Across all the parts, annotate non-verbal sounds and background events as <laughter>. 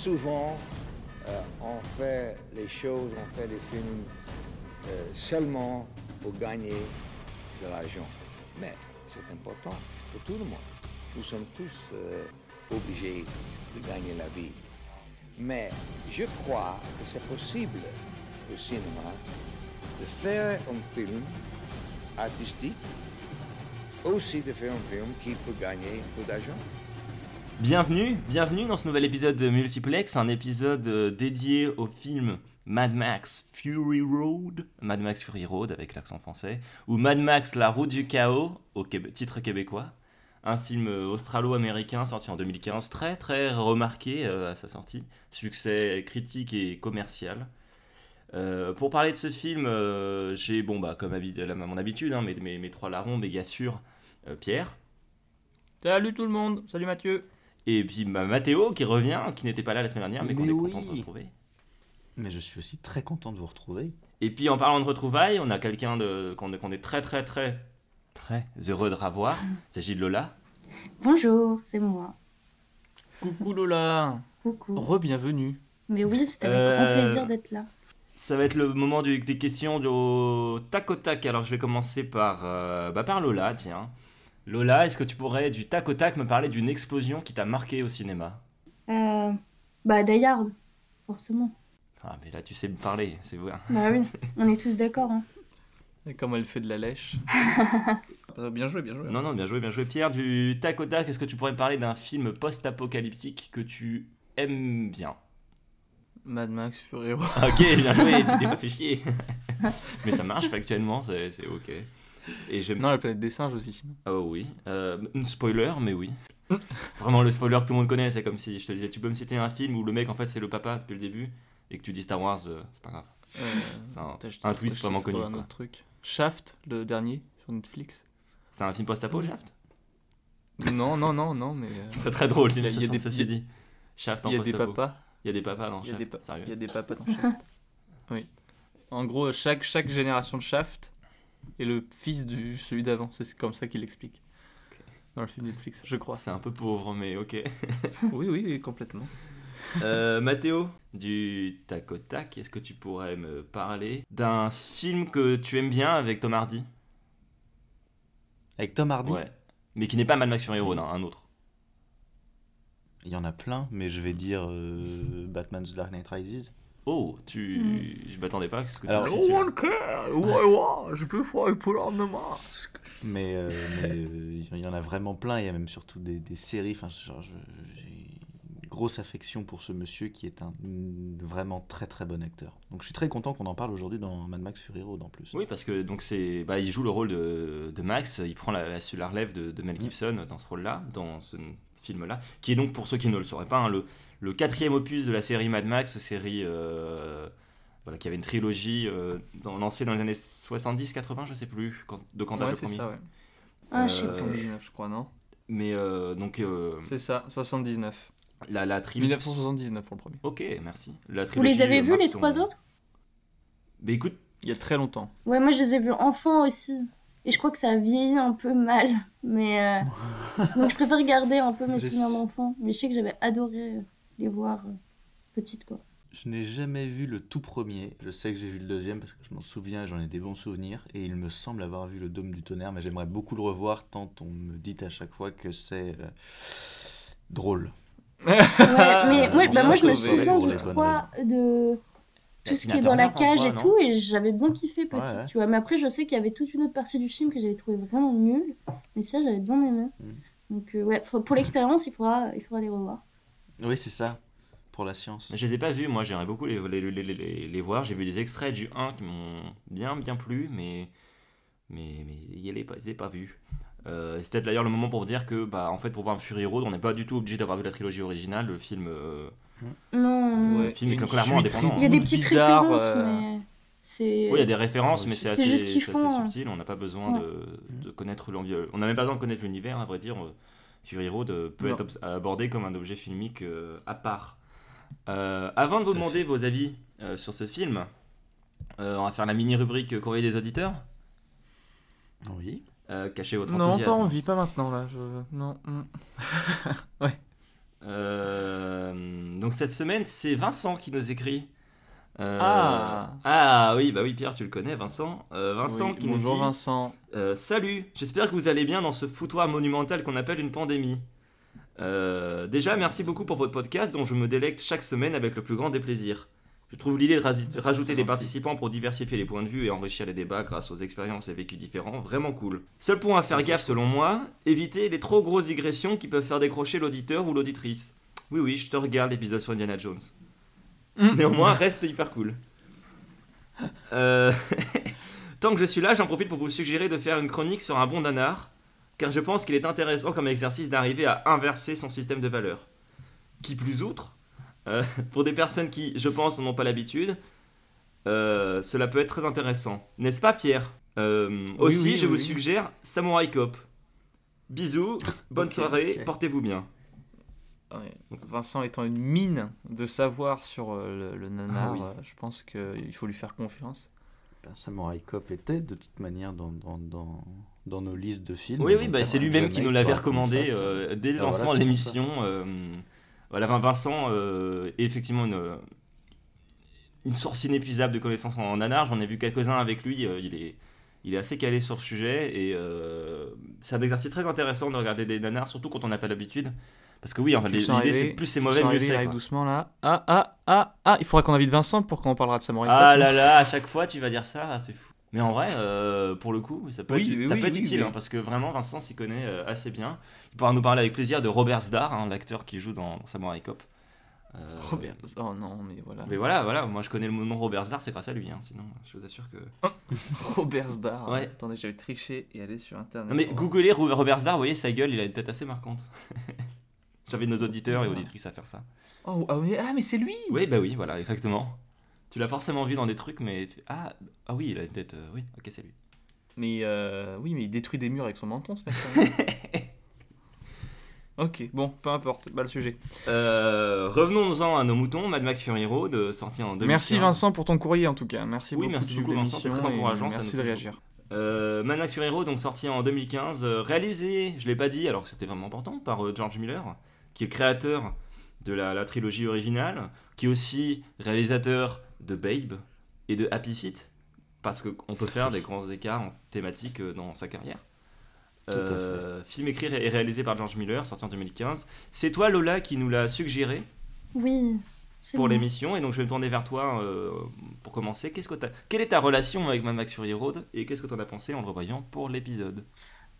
souvent, euh, on fait les choses, on fait les films euh, seulement pour gagner de l'argent. Mais c'est important pour tout le monde. Nous sommes tous euh, obligés de gagner la vie. Mais je crois que c'est possible au cinéma de faire un film artistique, aussi de faire un film qui peut gagner un peu d'argent. Bienvenue, bienvenue dans ce nouvel épisode de Multiplex, un épisode euh, dédié au film Mad Max Fury Road, Mad Max Fury Road avec l'accent français, ou Mad Max La Route du Chaos au titre québécois. Un film euh, australo-américain sorti en 2015, très très remarqué euh, à sa sortie, succès critique et commercial. Pour parler de ce film, j'ai, bon bah comme à mon habitude, hein, mes, mes, mes trois larrons, méga sûrs, euh, Pierre, Salut tout le monde, salut Mathieu. Et puis bah, Mathéo qui revient, qui n'était pas là la semaine dernière, mais qu'on est oui. content de retrouver. Mais je suis aussi très content de vous retrouver. Et puis en parlant de retrouvailles, on a quelqu'un de, qu'on, qu'on est très très très très heureux de revoir. Il s'agit de Lola. Bonjour, c'est moi. Coucou Lola, Coucou. re-bienvenue. Mais oui, c'était avec Euh, grand plaisir d'être là. Ça va être le moment du- des questions du- au tac au tac. Alors je vais commencer par, euh, bah, par Lola, tiens. Lola, est-ce que tu pourrais du tac au tac me parler d'une explosion qui t'a marqué au cinéma Euh, bah, Die Hard, forcément. Ah mais là tu sais me parler, c'est vrai. Bah oui, on est tous d'accord. Hein. Et comme elle fait de la lèche. Euh, <laughs> bien joué, bien joué. Non non, bien joué, bien joué Pierre. Du tac au tac, est-ce que tu pourrais me parler d'un film post-apocalyptique que tu aimes bien? Mad Max Fury Road. Ok, bien joué, <laughs> tu t'es pas fait chier. <laughs> Mais ça marche factuellement, c'est c'est ok. Et j'aime. Non, la planète des singes aussi. sinon. Oh oui. Euh, un spoiler, mais oui. Vraiment le spoiler que tout le monde connaît, c'est comme si je te disais, tu peux me citer un film où le mec en fait c'est le papa depuis le début et que tu dis Star Wars, euh, c'est pas grave. Euh, C'est un, un twist vraiment connu. Un autre truc. Shaft, le dernier, sur Netflix. C'est un film post-apo, Shaft? Non, non, non, non, mais. euh, <laughs> Ce serait très drôle si Il y a- des- ceci dit. Shaft en Il y a des papas. Il y a des papas dans Shaft. Il y a des papas dans Shaft. <laughs> oui. En gros, chaque, chaque génération de Shaft est le fils du celui d'avant. C'est comme ça qu'il l'explique. Dans le film Netflix, je crois. C'est un peu pauvre, mais ok. <laughs> oui, oui, oui, complètement. Euh, Mathéo, du tac au tac, est-ce que tu pourrais me parler d'un film que tu aimes bien avec Tom Hardy? Avec Tom Hardy, Ouais. Mais qui n'est pas Mad Max Fury Road, hein, un autre. il y en a plein, mais je vais dire euh, Batman The Dark Knight Rises. Oh, tu... Mm. Je m'attendais pas. Qu'est-ce que tu Alors- No celui-là care, ouais, ouais, je peux faire pour the mask. Mais euh, mais, euh, il y en a vraiment plein. Il y a même surtout des, des séries. Enfin, j'ai une grosse affection pour ce monsieur qui est un vraiment très très bon acteur. Donc je suis très content qu'on en parle aujourd'hui dans Mad Max Fury Road en plus. Oui, parce que donc c'est, bah, il joue le rôle de, de Max, il prend la, la, la relève de, de Mel Mm. Gibson dans ce rôle-là, dans ce film-là, qui est donc, pour ceux qui ne le sauraient pas, hein, le, le quatrième opus de la série Mad Max, série euh, voilà, qui avait une trilogie euh, dans- lancée dans les années 70-80, je sais plus, quand, de quand date Ouais, le c'est premier. ça, ouais. Ah, je sais Euh, plus. 79, je crois, non Mais euh, donc, euh, C'est ça, 79. la, la trilogie... 1979 pour le premier. Ok, merci. La Vous les avez vus, les trois autres? Mais écoute, Il y a très longtemps. Ouais, moi je les ai vus enfants aussi. Et je crois que ça a vieilli un peu mal. Mais. euh, <laughs> Donc je préfère garder un peu mes souvenirs d'enfant. Mais je sais que j'avais adoré euh, les voir euh, petites, quoi. Je n'ai jamais vu le tout premier. Je sais que j'ai vu le deuxième parce que je m'en souviens, j'en ai des bons souvenirs. Et il me semble avoir vu le Dôme du Tonnerre, mais j'aimerais beaucoup le revoir tant on me dit à chaque fois que c'est euh, drôle. <laughs> Ouais, mais ouais, bah, moi je me souviens du les bonnes 3 de tout ce qui est dans la cage et tout, et j'avais bien kiffé petit, Ouais, ouais. tu vois. Mais après, je sais qu'il y avait toute une autre partie du film que j'avais trouvé vraiment nulle, mais ça j'avais bien aimé. Mm. Donc euh, ouais, pour l'expérience, il faudra, il faudra les revoir. Oui, c'est ça, pour la science. Mais Je les ai pas vus, moi j'aimerais beaucoup les, les, les, les, les voir. J'ai vu des extraits du 1 qui m'ont bien bien plu, mais mais mais il les pas, je les ai pas vus. Euh, c'est peut-être d'ailleurs le moment pour dire que bah en fait pour voir Fury Road, on n'est pas du tout obligé d'avoir vu la trilogie originale. Le film, euh, Non, non. Ouais. Le film est clairement suite indépendant. il y a des reboot petites bizarre, références, euh, mais c'est. oui, il y a des références, mais c'est assez, hein. subtil. On n'a pas besoin Ouais. de, de connaître l'environnement. On n'a même pas besoin de connaître l'univers, à vrai dire. Fury Road euh, peut Non. être abordé comme un objet filmique euh, à part. Euh, avant de vous demander vos avis euh, sur ce film, euh, on va faire la mini rubrique euh, courrier des auditeurs. Oui. Euh, cachez votre Non, enthousiasme. pas envie, pas maintenant là. Je... Non. mm. <laughs> Euh, donc cette semaine, c'est Vincent qui nous écrit. Euh, Ah. Ah oui, bah oui, Pierre, tu le connais, Vincent. Euh, Vincent Oui, qui bonjour nous dit Vincent. euh, Salut, j'espère que vous allez bien dans ce foutoir monumental qu'on appelle une pandémie. Déjà, merci beaucoup pour votre podcast dont je me délecte chaque semaine avec le plus grand des plaisirs. Je trouve l'idée de rajouter des participants pour diversifier les points de vue et enrichir les débats grâce aux expériences et vécus différents vraiment cool. Seul point à faire gaffe selon moi, éviter les trop grosses digressions qui peuvent faire décrocher l'auditeur ou l'auditrice. Oui, oui, je te regarde l'épisode sur Indiana Jones. Néanmoins, reste hyper cool. Euh, <laughs> Tant que je suis là, j'en profite pour vous suggérer de faire une chronique sur un bon nanar, car je pense qu'il est intéressant comme exercice d'arriver à inverser son système de valeurs. Qui plus outre, euh, <laughs> pour des personnes qui, je pense, n'en ont pas l'habitude, euh, cela peut être très intéressant. N'est-ce pas, Pierre? Euh, Aussi, oui, je oui, vous suggère Samurai Cop. Bisous, bonne soirée, portez-vous bien. Vincent étant une mine de savoir sur euh, le, le nanar, Ah oui. euh, je pense qu'il faut lui faire confiance. Ben, Samurai Cop était de toute manière dans, dans, dans, dans nos listes de films. Oui, oui, bah, euh, c'est lui-même qui nous l'avait recommandé euh, dès le Ah, voilà, lancement de l'émission. euh, voilà, Vin- Vincent euh, est effectivement une, une source inépuisable de connaissances en, en nanar. J'en ai vu quelques-uns avec lui. euh, il, est, il est assez calé sur le sujet et euh, c'est un exercice très intéressant de regarder des nanars, surtout quand on n'a pas l'habitude. Parce que oui, Tu le l'idée c'est plus c'est mauvais, mieux c'est. doucement là. Ah, ah, ah, ah, il faudra qu'on invite Vincent pour quand on parlera de Samurai Ah là là, à chaque fois tu vas dire ça, c'est fou. Mais en vrai, euh, pour le coup, ça peut Oui, être, oui, ça oui, peut être utile, hein, parce que vraiment Vincent s'y connaît euh, assez bien. Il pourra nous parler avec plaisir de Robert Zdar, hein, l'acteur qui joue dans Samurai Cop. Euh, Robert. Oh non, mais voilà. Mais voilà, voilà, moi je connais le nom Robert Zdar, c'est grâce à lui, hein, sinon je vous assure que... <laughs> Robert Zdar. Ouais. Attendez, j'avais triché et aller sur internet. Non mais googlez Ro- Robert Zdar, vous voyez sa gueule, il a une tête assez marquante. <laughs> J'avais nos auditeurs et auditrices à faire ça. Oh, ah, mais, ah, mais c'est lui Oui, bah oui, voilà, exactement. Tu l'as forcément vu dans des trucs, mais... tu- Ah, ah oui, il a une tête... euh, oui, ok, c'est lui. Mais euh, oui, mais il détruit des murs avec son menton, ce mec. quand même. <laughs> ok, bon, peu importe, pas le sujet. Euh, Revenons-en à nos moutons, Mad Max Fury Road, sorti en 2015. Merci Vincent pour ton courrier en tout cas. Merci Oui, beaucoup merci de suivre beaucoup, Vincent, c'est l'émission très et encourageant, ça Merci nous de réagir. Euh, Mad Max Fury Road, donc sorti en 2015, euh, réalisé, je l'ai pas dit alors que c'était vraiment important, par euh, George Miller, qui est créateur de la, la trilogie originale, qui est aussi réalisateur de Babe et de Happy Feet, parce qu'on peut faire des grands écarts en thématique euh, dans sa carrière. Euh, film écrit et réalisé par George Miller, sorti en 2015. C'est toi Lola qui nous l'a suggéré Oui, pour bon. l'émission et donc je vais me tourner vers toi euh, pour commencer. Qu'est-ce que Quelle est ta relation avec Mad Max Fury Road et qu'est-ce que tu en as pensé en le revoyant pour l'épisode?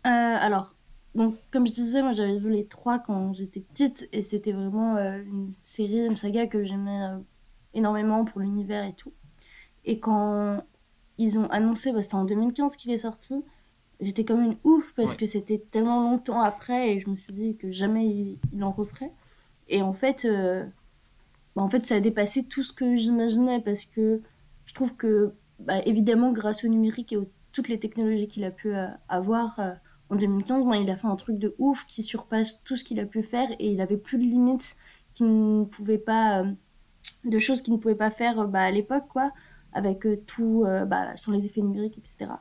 Euh, alors, donc, comme je disais, moi j'avais vu les trois quand j'étais petite et c'était vraiment euh, une série, une saga que j'aimais euh, énormément pour l'univers et tout. Et quand ils ont annoncé, bah, c'était en 2015 qu'il est sorti, j'étais comme une ouf parce Ouais. que c'était tellement longtemps après et je me suis dit que jamais il, il en referait. Et en fait, euh, bah, en fait, ça a dépassé tout ce que j'imaginais parce que je trouve que, bah, évidemment, grâce au numérique et aux toutes les technologies qu'il a pu avoir en 2015, ben, il a fait un truc de ouf qui surpasse tout ce qu'il a pu faire et il avait plus de limites qu'il ne pouvait pas, euh, de choses qu'il ne pouvait pas faire euh, bah, à l'époque, quoi, avec euh, tout, euh, bah, sans les effets numériques, etc.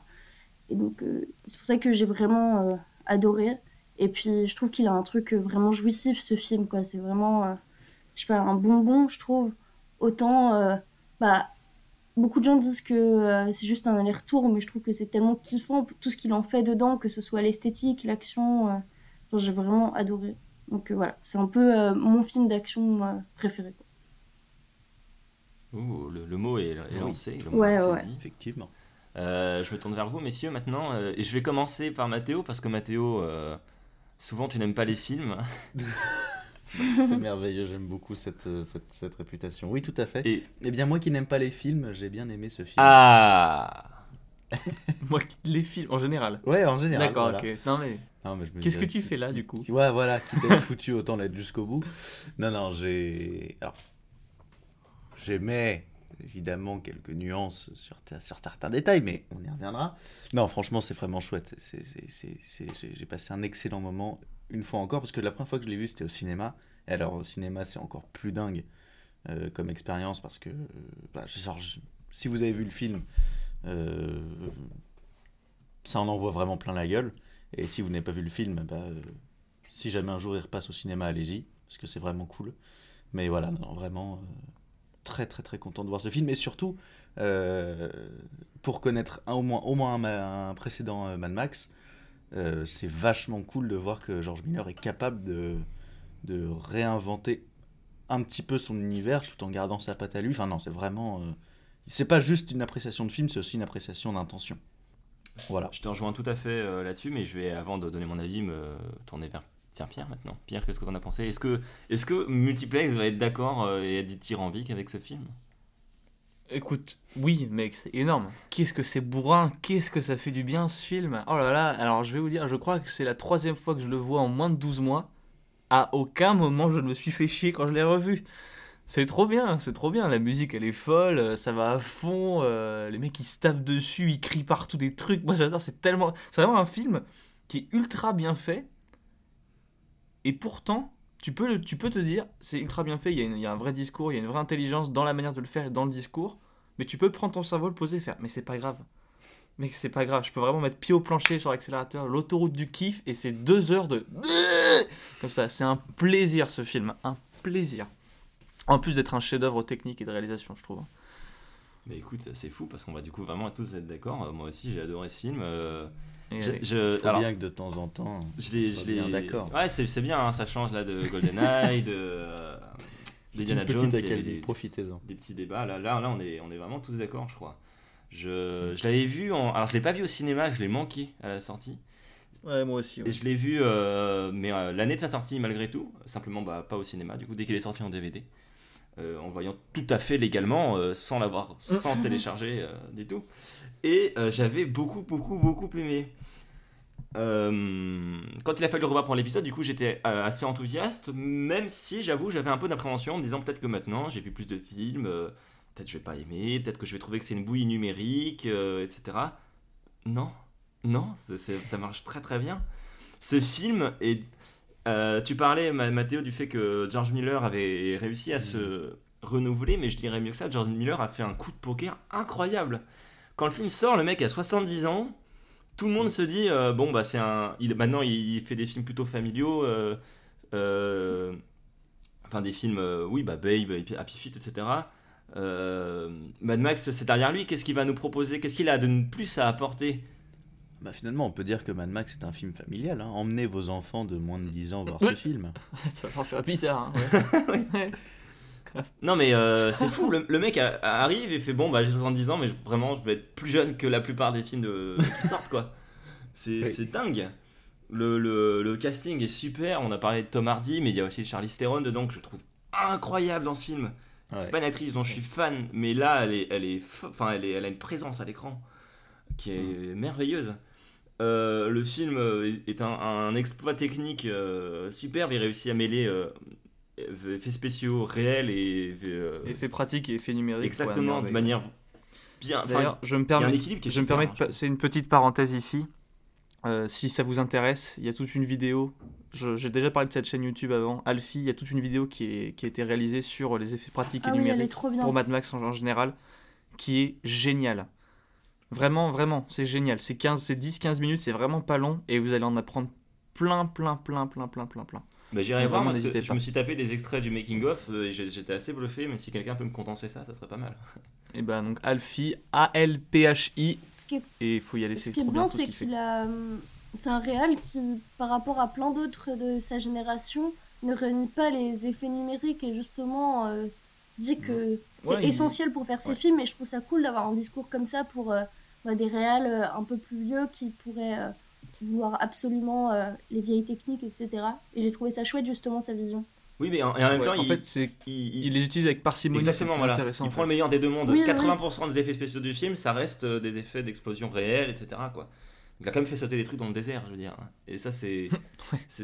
Et donc, c'est pour ça que j'ai vraiment adoré. Et puis, je trouve qu'il a un truc vraiment jouissif, ce film, quoi. C'est vraiment, je sais pas, un bonbon, je trouve. Autant, bah, beaucoup de gens disent que euh, c'est juste un aller-retour, mais je trouve que c'est tellement kiffant, tout ce qu'il en fait dedans, que ce soit l'esthétique, l'action. euh, genre, j'ai vraiment adoré. Donc euh, voilà, c'est un peu euh, mon film d'action euh, préféré. quoi. Ouh, le, le mot est, est Oui. lancé. le mot Ouais, est ouais. dit. Effectivement. Euh, je me tourne vers vous, messieurs, maintenant. euh, et je vais commencer par Mathéo, parce que Mathéo, euh, souvent tu n'aimes pas les films. <laughs> <laughs> C'est merveilleux, j'aime beaucoup cette, euh, cette, cette réputation. Oui, tout à fait. Et... Eh bien, moi qui n'aime pas les films, j'ai bien aimé ce film. Ah <laughs> Moi, qui- les films en général. Ouais, en général. D'accord, voilà. ok. Non, mais Non, mais qu'est-ce que tu fais là, qui- du coup? Qui- Ouais, voilà, qui t'être foutu, autant l'être jusqu'au bout. Non, non, j'ai. Alors. J'aimais évidemment quelques nuances sur, sur certains détails, mais on y reviendra. Non, franchement, c'est vraiment chouette. C'est- c'est- c'est- c'est- J'ai j'ai passé un excellent moment, une fois encore, parce que la première fois que je l'ai vu, c'était au cinéma. Et alors, au cinéma, c'est encore plus dingue euh, comme expérience, parce que. euh, bah, si vous avez vu le film, euh, ça en envoie vraiment plein la gueule. Et si vous n'avez pas vu le film, bah, si jamais un jour il repasse au cinéma, allez-y. parce que c'est vraiment cool. Mais voilà, vraiment très très très content de voir ce film. Et surtout, pour connaître au moins, un, un précédent Mad Max, euh, c'est vachement cool de voir que George Miller est capable de, de réinventer un petit peu son univers tout en gardant sa patte à lui. Enfin non, c'est vraiment... euh, c'est pas juste une appréciation de film, c'est aussi une appréciation d'intention. Voilà. Je te rejoins tout à fait euh, là-dessus, mais je vais, avant de donner mon avis, me tourner vers, Pierre maintenant. Pierre, qu'est-ce que t'en as pensé? Est-ce que, est que Multiplex va être d'accord et être dithyrambique avec ce film? Écoute, oui, mec, c'est énorme. Qu'est-ce que c'est bourrin, qu'est-ce que ça fait du bien ce film. Oh là là, alors je vais vous dire, je crois que c'est la troisième fois que je le vois en moins de 12 mois. À aucun moment je ne me suis fait chier quand je l'ai revu. C'est trop bien, c'est trop bien. La musique elle est folle, euh, ça va à fond. euh, les mecs ils se tapent dessus, ils crient partout des trucs. Moi j'adore, c'est tellement. C'est vraiment un film qui est ultra bien fait. Et pourtant, tu peux, tu peux te dire, c'est ultra bien fait, il y, a y a un vrai discours, il y a une vraie intelligence dans la manière de le faire et dans le discours. Mais tu peux prendre ton cerveau, le poser et faire, mais c'est pas grave. Mec, c'est pas grave, je peux vraiment mettre pied au plancher sur l'accélérateur, l'autoroute du kiff, et c'est deux heures de. <laughs> Comme ça, c'est un plaisir ce film, un plaisir. En plus d'être un chef-d'œuvre technique et de réalisation, je trouve. Mais écoute, c'est fou parce qu'on va du coup vraiment tous être d'accord. Euh, moi aussi, j'ai adoré ce film. euh, je- je- Faut alors, bien que de temps en temps... je l'ai, je l'ai- d'accord. Ouais, c'est, c'est bien, hein, ça change là de GoldenEye, de <laughs> euh, Une Jones. profitez-en. des petits débats. Là, là, là on, est, on est vraiment tous d'accord, je crois. Je, je l'avais vu, en, alors je l'ai pas vu au cinéma, je l'ai manqué à la sortie. Ouais, moi aussi. Et je l'ai vu, euh, mais euh, l'année de sa sortie malgré tout, simplement bah, pas au cinéma, du coup dès qu'il est sorti en DVD, euh, en voyant tout à fait légalement, euh, sans l'avoir, sans <laughs> télécharger euh, du tout. Et euh, j'avais beaucoup, beaucoup, beaucoup aimé. Euh, quand il a fallu revoir pour l'épisode, du coup j'étais euh, assez enthousiaste, même si j'avoue j'avais un peu d'appréhension en me disant peut-être que maintenant j'ai vu plus de films, euh, peut-être je vais pas aimer, peut-être que je vais trouver que c'est une bouillie numérique, etc. Non, non, ça marche très très bien. Ce film est. tu parlais, Ma- Mathéo, du fait que George Miller avait réussi à se renouveler, mais je dirais mieux que ça. George Miller a fait un coup de poker incroyable. Quand le film sort, le mec a 70 ans. Tout le monde se dit euh, bon bah c'est un. Il, maintenant il fait des films plutôt familiaux. euh, euh, enfin des films, euh, oui bah Babe, Happy Feet, etc. Euh, Mad Max c'est derrière lui. Qu'est-ce qu'il va nous proposer? Qu'est-ce qu'il a de plus à apporter? Bah, finalement, on peut dire que Mad Max est un film familial. hein. Emmenez vos enfants de moins de 10 ans voir ce film. <laughs> Ça va faire bizarre. Hein, ouais. <laughs> <laughs> Non mais euh, c'est fou, le, le mec a- a- arrive et fait bon bah j'ai 70 ans mais vraiment je vais être plus jeune que la plupart des films de, qui sortent quoi. C'est Oui. dingue. Le, le- le casting est super, on a parlé de Tom Hardy mais il y a aussi Charlize Theron dedans que je trouve incroyable dans ce film. Ouais. C'est pas une actrice dont je suis fan mais là elle est, elle est, enfin elle, est, elle a une présence à l'écran qui est merveilleuse. Euh, le film est est un, un exploit technique euh, superbe, il réussit à mêler euh, effets spéciaux réels et euh, Effet pratique et effet numérique. exactement ouais, de manière bien. D'ailleurs, je me un permets, équilibre qui est je me permets de hein, c'est une petite parenthèse ici. Euh, si ça vous intéresse, il y a toute une vidéo. J'ai déjà parlé de cette chaîne YouTube avant. Alfie, il y a toute une vidéo qui, est, qui a été réalisée sur les effets pratiques Ah et oui, elle est numériques trop bien. pour Mad Max en, en général, qui est géniale. Vraiment, vraiment, c'est génial. C'est 15, c'est 10-15 minutes, c'est vraiment pas long et vous allez en apprendre plein, plein, plein, plein, plein, plein, plein. Bah, J'irai voir vraiment, parce que je me suis tapé des extraits du making of euh, et j'étais assez bluffé mais si quelqu'un peut me condenser ça ça serait pas mal. <laughs> Et ben donc Alfie, A-L-P-H-I, Ce est, et il faut y aller, ce c'est qui est bien ce c'est qu'il a. hum, C'est un réal qui, par rapport à plein d'autres de sa génération, ne réunit pas les effets numériques et justement euh, dit que c'est Ouais, il- essentiel pour faire ses ouais. films. Et je trouve ça cool d'avoir un discours comme ça pour euh, bah, des réals euh, un peu plus vieux qui pourraient euh, vouloir absolument euh, les vieilles techniques, etc. Et j'ai trouvé ça chouette, justement, sa vision. Oui mais en, et en même Ouais, temps en il, fait, il- il- il les utilise avec parcimonie. Exactement, voilà. Il en prend le meilleur des deux mondes. Oui, oui, 80% des effets spéciaux du film, ça reste euh, des effets d'explosion réels, etc. Quoi. Il a quand même fait sauter des trucs dans le désert, je veux dire. <laughs> Et ça, c'est.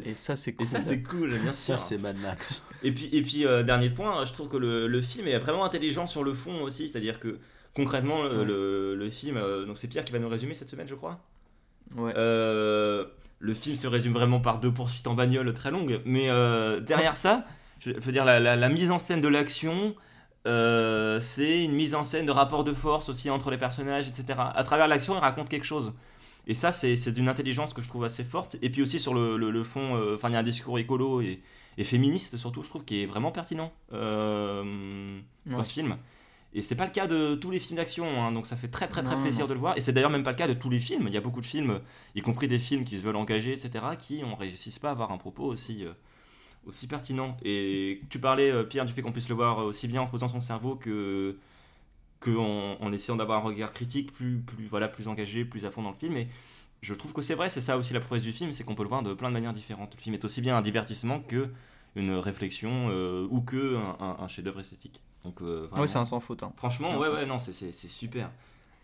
Et ça, c'est Et cool. ça, c'est cool, bien Ça, sûr. c'est Mad Max. Et puis, et puis euh, dernier point, je trouve que le, le film est vraiment intelligent sur le fond aussi. C'est-à-dire que concrètement, le, Ouais. le- le film. euh, donc, c'est Pierre qui va nous résumer cette semaine, je crois. Ouais. Euh, le film se résume vraiment par deux poursuites en bagnole très longues, mais euh, derrière ça, je veux dire, la, la- la mise en scène de l'action, euh, c'est une mise en scène de rapport de force aussi entre les personnages, etc. À travers l'action, il raconte quelque chose. Et ça, c'est d'une intelligence que je trouve assez forte. Et puis aussi sur le, le- le fond, enfin, il y a un discours écolo et, et féministe surtout, je trouve, qui est vraiment pertinent dans ce film. Et c'est pas le cas de tous les films d'action, hein, donc ça fait très très très Non, plaisir non. de le voir. Et c'est d'ailleurs même pas le cas de tous les films. Il y a beaucoup de films, y compris des films qui se veulent engager, etc., qui ne réussissent pas à avoir un propos aussi, euh, aussi pertinent. Et tu parlais, euh, Pierre, du fait qu'on puisse le voir aussi bien en posant son cerveau que, que en, en essayant d'avoir un regard critique plus, plus, voilà, plus engagé, plus à fond dans le film. Et je trouve que c'est vrai, c'est ça aussi la prouesse du film, c'est qu'on peut le voir de plein de manières différentes. Le film est aussi bien un divertissement que une réflexion euh, ou que un, un- un chef-d'œuvre esthétique. Donc, euh, vraiment- Ouais, c'est un sans faute. hein. Franchement, ouais, ouais, non, c'est- super.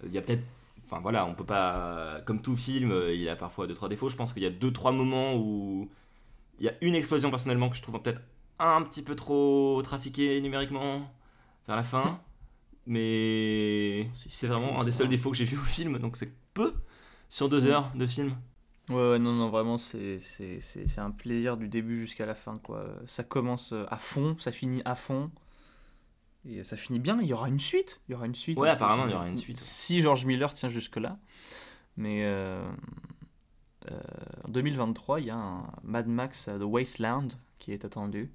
Il y a peut-être. Enfin voilà, on peut pas. Comme tout film, euh, il y a parfois deux, trois défauts. Je pense qu'il y a deux, trois moments où. Il y a une explosion personnellement que je trouve peut-être un petit peu trop trafiquée numériquement vers la fin. <laughs> Mais c'est vraiment un des seuls défauts que j'ai vu au film, donc c'est peu sur deux heures de film. Ouais, ouais, non, non, vraiment, c'est c'est- c'est- c'est un plaisir du début jusqu'à la fin, quoi. Ça commence euh, à fond, ça finit à fond. Et ça finit bien, il y aura une suite. Il y aura une suite. Ouais, en apparemment, il y aura une suite. Si George Miller tient jusque-là. Mais euh, euh, en 2023, il y a un Mad Max The Wasteland qui est attendu.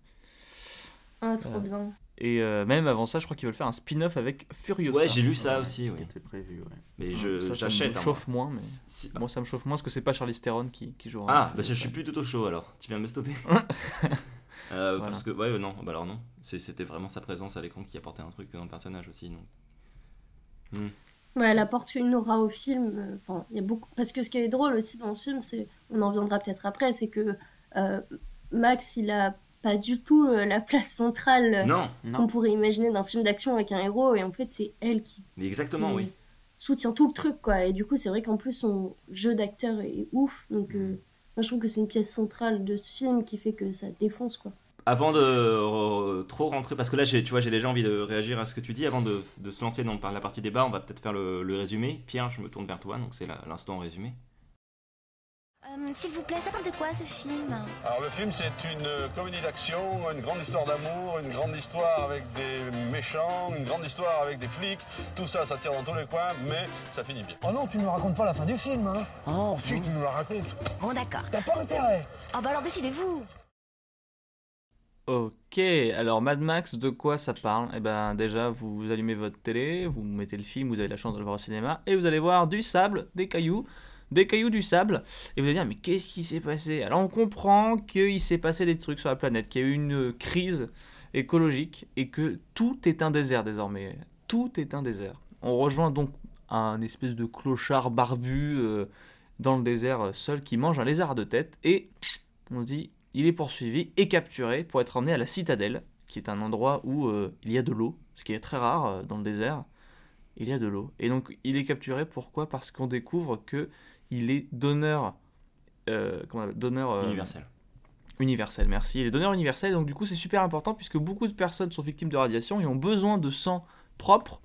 Ah, trop Euh, bien. Et euh, même avant ça, je crois qu'ils veulent faire un spin-off avec Furiosa. Ouais, j'ai lu ça Ouais, aussi, prévu, ouais. Mais Ça, je ça me hein, chauffe moins, mais... moi. Ça me chauffe moins parce que c'est pas Charlize Theron qui, qui jouera. Ah, bah je suis plus tout au chaud alors. Tu viens de me stopper. <laughs> Euh, Parce que, ouais, euh, non, bah alors non. C'est- C'était vraiment sa présence à l'écran qui apportait un truc dans le personnage aussi. Donc. Ouais, elle apporte une aura au film. Enfin, il y a beaucoup. Parce que ce qui est drôle aussi dans ce film, c'est, on en reviendra peut-être après, c'est que euh, Max, il a pas du tout euh, la place centrale euh, Non, Non. qu'on pourrait imaginer d'un film d'action avec un héros, et en fait, c'est elle qui, exactement, qui oui. soutient tout le truc, quoi. Et du coup, c'est vrai qu'en plus, son jeu d'acteur est ouf. Donc, Mm. euh, moi, je trouve que c'est une pièce centrale de ce film qui fait que ça défonce, quoi. Avant de trop rentrer, parce que là, j'ai- tu vois, j'ai déjà envie de réagir à ce que tu dis. Avant de, de se lancer dans par la partie débat, on va peut-être faire le, le résumé. Pierre, je me tourne vers toi, donc c'est la- l'instant résumé. Euh, S'il vous plaît, ça parle de quoi ce film Alors le film c'est une comédie d'action, une grande histoire d'amour, une grande histoire avec des méchants, une grande histoire avec des flics. Tout ça, ça tire dans tous les coins, mais ça finit bien. Oh non, tu ne nous racontes pas la fin du film, hein Oh, Si, tu nous la racontes. Bon, d'accord. T'as pas intérêt. Oh, bah alors décidez-vous. Ok, alors Mad Max, de quoi ça parle? Eh ben déjà, vous allumez votre télé, vous mettez le film, vous avez la chance de le voir au cinéma, et vous allez voir du sable, des cailloux, des cailloux du sable, et vous allez dire, mais qu'est-ce qui s'est passé? Alors on comprend qu'il s'est passé des trucs sur la planète, qu'il y a eu une euh, crise écologique, et que tout est un désert désormais. Tout est un désert. On rejoint donc un espèce de clochard barbu euh, dans le désert euh, seul qui mange un lézard à deux têtes, et on dit, il est poursuivi et capturé pour être emmené à la citadelle, qui est un endroit où il y a de l'eau, ce qui est très rare dans le désert. Il y a de l'eau. Et donc il est capturé, pourquoi? Parce qu'on découvre que il est donneur... euh, comment on appelle Donneur... euh, Universel. Universel, merci. Il est donneur universel, donc du coup c'est super important puisque beaucoup de personnes sont victimes de radiation et ont besoin de sang propre,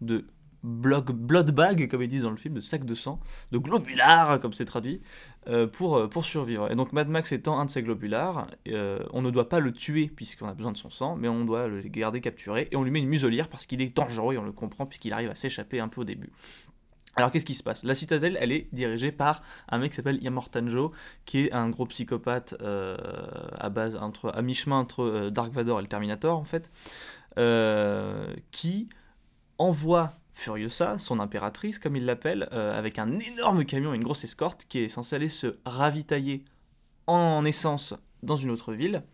de blood, blood bag, comme ils disent dans le film, de sac de sang, de globulars, comme c'est traduit, euh, pour, pour survivre. Et donc Mad Max étant un de ces globulars, euh, on ne doit pas le tuer puisqu'on a besoin de son sang, mais on doit le garder capturé et on lui met une muselière parce qu'il est dangereux et on le comprend puisqu'il arrive à s'échapper un peu au début. Alors qu'est-ce qui se passe? La citadelle, elle est dirigée par un mec qui s'appelle Yamortanjo, qui est un gros psychopathe euh, à base entre à mi-chemin entre euh, Dark Vador et le Terminator en fait, euh, qui envoie Furiosa, son impératrice comme il l'appelle, avec un énorme camion et une grosse escorte qui est censé aller se ravitailler en essence dans une autre ville.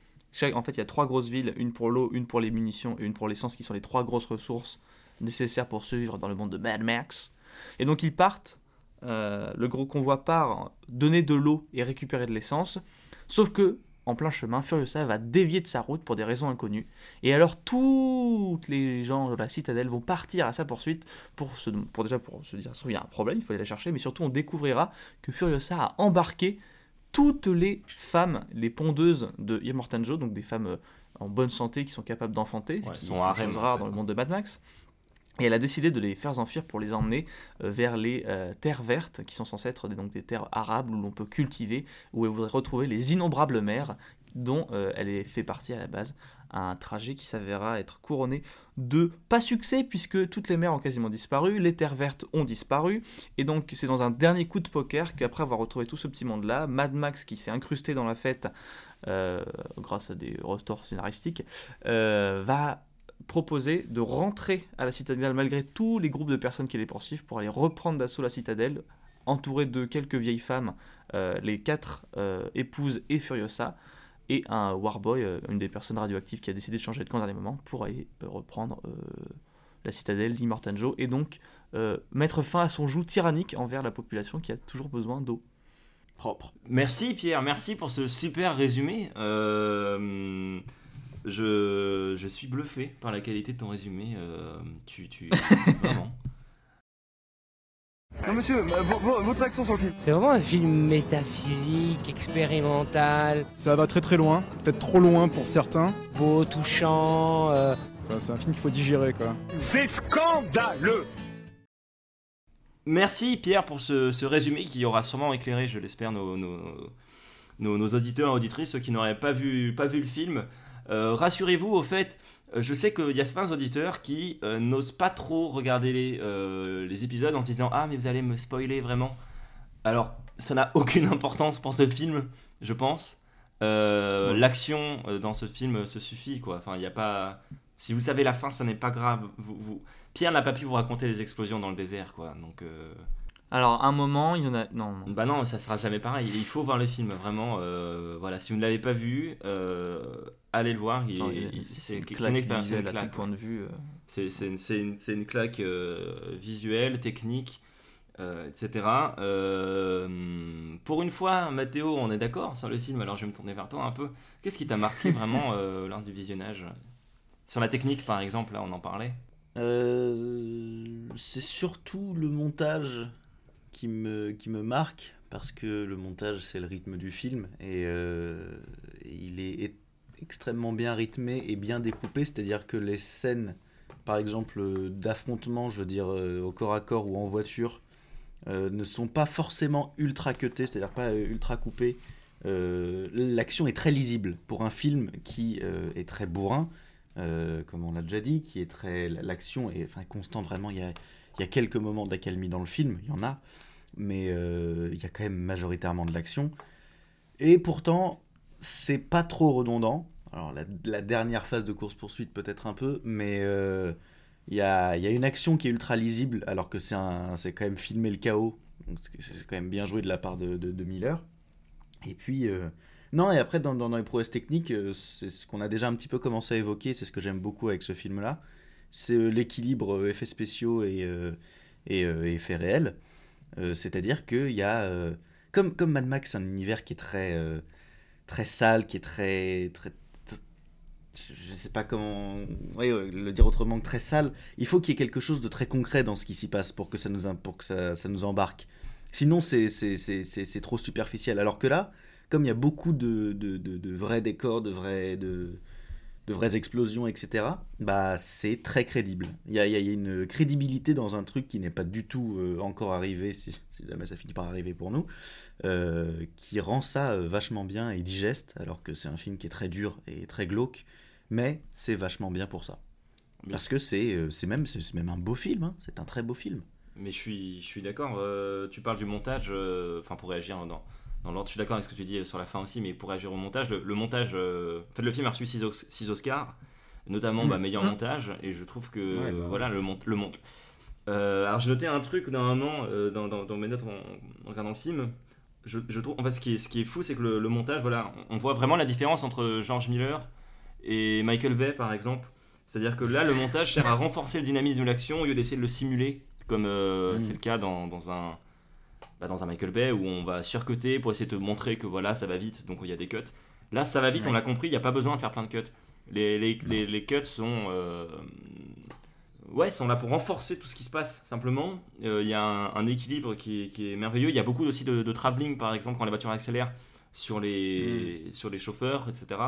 En fait, il y a trois grosses villes, une pour l'eau, une pour les munitions et une pour l'essence, qui sont les trois grosses ressources nécessaires pour survivre dans le monde de Mad Max. Et donc ils partent, euh, le gros convoi part donner de l'eau et récupérer de l'essence, sauf que en plein chemin, Furiosa va dévier de sa route pour des raisons inconnues. Et alors toutes les gens de la citadelle vont partir à sa poursuite pour, se, pour déjà pour se dire il y a un problème, il faut aller la chercher, mais surtout on découvrira que Furiosa a embarqué toutes les femmes, les pondeuses de Yamortanjo, donc des femmes euh, en bonne santé qui sont capables d'enfanter, ce qui son est une harem, chose en rare dans le monde de Mad Max. Et elle a décidé de les faire s'enfuir pour les emmener euh, vers les euh, terres vertes, qui sont censées être des, donc des terres arables où l'on peut cultiver, où elle voudrait retrouver les innombrables mers, dont euh, elle fait partie à la base. Un trajet qui s'avérera être couronné de pas succès, puisque toutes les mers ont quasiment disparu, les terres vertes ont disparu, et donc c'est dans un dernier coup de poker qu'après avoir retrouvé tout ce petit monde-là, Mad Max qui s'est incrusté dans la fête grâce à des restores scénaristiques, va proposer de rentrer à la citadelle malgré tous les groupes de personnes qui les poursuivent pour aller reprendre d'assaut la citadelle, entouré de quelques vieilles femmes, euh, les quatre euh, épouses et Furiosa, et un Warboy, euh, une des personnes radioactives qui a décidé de changer de camp dernier moment pour aller euh, reprendre la citadelle d'Immortanjo et donc mettre fin à son joug tyrannique envers la population qui a toujours besoin d'eau. Propre. Merci Pierre, merci pour ce super résumé. Je, je suis bluffé par la qualité de ton résumé. euh, tu, tu, <laughs> vraiment. Non, monsieur, vo- vo- votre action sur le film. C'est vraiment un film métaphysique, expérimental, Ça va très très loin, peut-être trop loin pour certains. beau, touchant. euh, Enfin, c'est un film qu'il faut digérer quoi. C'est scandaleux Merci Pierre pour ce, ce résumé qui aura sûrement éclairé, je l'espère, nos, nos, nos- nos auditeurs et auditrices, ceux qui n'auraient pas vu, pas vu le film. Euh, Rassurez-vous, au fait, euh, je sais qu'il y a certains auditeurs qui euh, n'osent pas trop regarder les, euh, les épisodes en disant Ah, mais vous allez me spoiler vraiment. Alors, ça n'a aucune importance pour ce film, je pense. Euh, L'action dans ce film se suffit, quoi. Enfin, il n'y a pas. Si vous savez la fin, ça n'est pas grave. Vous, vous- Pierre n'a pas pu vous raconter des explosions dans le désert, quoi. Donc, Alors, un moment, il y en a. Non, non. bah non, ça sera jamais pareil. Il faut voir le film, vraiment. euh, voilà, si vous ne l'avez pas vu, euh, allez le voir. C'est une expérience, c'est une visuelle à tout point de vue. euh. C'est c'est une, c'est une- claque euh, visuelle, technique, euh, etc. Euh, pour une fois, Mathéo, on est d'accord sur le film, alors je vais me tourner vers toi un peu. Qu'est-ce qui t'a marqué <laughs> vraiment euh, lors du visionnage? Sur la technique, par exemple, là, on en parlait. Euh, c'est surtout le montage qui me, qui me marque, parce que le montage, c'est le rythme du film, et, euh, il est, est extrêmement bien rythmé et bien découpé, c'est-à-dire que les scènes, par exemple, d'affrontement, je veux dire, euh, au corps à corps ou en voiture, euh, ne sont pas forcément ultra cutées, c'est-à-dire pas euh, ultra coupées. L'action est très lisible pour un film qui est très bourrin, comme on l'a déjà dit, qui est très. L'action est enfin, constante, vraiment. Il y a, y a quelques moments d'accalmie dans le film, il y en a, mais il y a quand même majoritairement de l'action. Et pourtant, c'est pas trop redondant. Alors, la, dernière phase de course-poursuite, peut-être un peu, mais euh, il y, a, y a une action qui est ultra lisible, alors que c'est quand même filmer le chaos. C'est quand même bien joué de la part de, de, Miller. Et puis. euh, non, et après, dans, dans, les prouesses techniques, euh, c'est ce qu'on a déjà un petit peu commencé à évoquer, c'est ce que j'aime beaucoup avec ce film-là, c'est l'équilibre effets spéciaux et, et, et effets réels. C'est-à-dire qu'il y a... comme, comme Mad Max, un univers qui est très, très sale, qui est très... très très- je sais pas comment ouais, ouais, le dire autrement que très sale. Il faut qu'il y ait quelque chose de très concret dans ce qui s'y passe pour que ça nous, pour que ça, ça nous embarque. Sinon, c'est trop superficiel. Alors que là, comme il y a beaucoup de, de, de- de vrais décors, de, vrais, de, de vraies explosions, etc., bah, c'est très crédible. Il y a, y a- une crédibilité dans un truc qui n'est pas du tout euh, encore arrivé, <laughs> si, si jamais ça finit par arriver pour nous, euh, qui rend ça euh, vachement bien et digeste, alors que c'est un film qui est très dur et très glauque, mais c'est vachement bien pour ça. Parce que c'est c'est même, même un beau film, hein. c'est un très beau film. Mais je suis, je suis d'accord. tu parles du montage, enfin pour réagir dans, dans l'ordre, je suis d'accord avec ce que tu dis sur la fin aussi, mais pour réagir au montage, le, le montage, euh, en fait, le film a reçu 6 Oscars, notamment bah, meilleur Mm. montage, et je trouve que Ouais, bah, voilà le mont, le mont. Euh, alors j'ai noté un truc normalement euh, dans, dans, dans mes notes en, en regardant le film. Je, je trouve, en fait, ce qui est, ce qui est fou, c'est que le, le montage, voilà, on voit vraiment la différence entre George Miller et Michael Bay, par exemple. C'est-à-dire que là, le montage sert à <laughs> renforcer le dynamisme de l'action au lieu d'essayer de le simuler, comme euh, Mm. c'est le cas dans, dans un, bah, dans un Michael Bay où on va surcuter pour essayer de te montrer que voilà, ça va vite, donc il y a des cuts. Là, ça va vite, on l'a compris, il n'y a pas besoin de faire plein de cuts. Les, les, les, les cuts sont, euh, ouais, sont là pour renforcer tout ce qui se passe, simplement. Euh, Il y a un, un équilibre qui est, qui est merveilleux. Il y a beaucoup aussi de, de travelling, par exemple, quand les voitures accélèrent sur les, sur les chauffeurs, etc.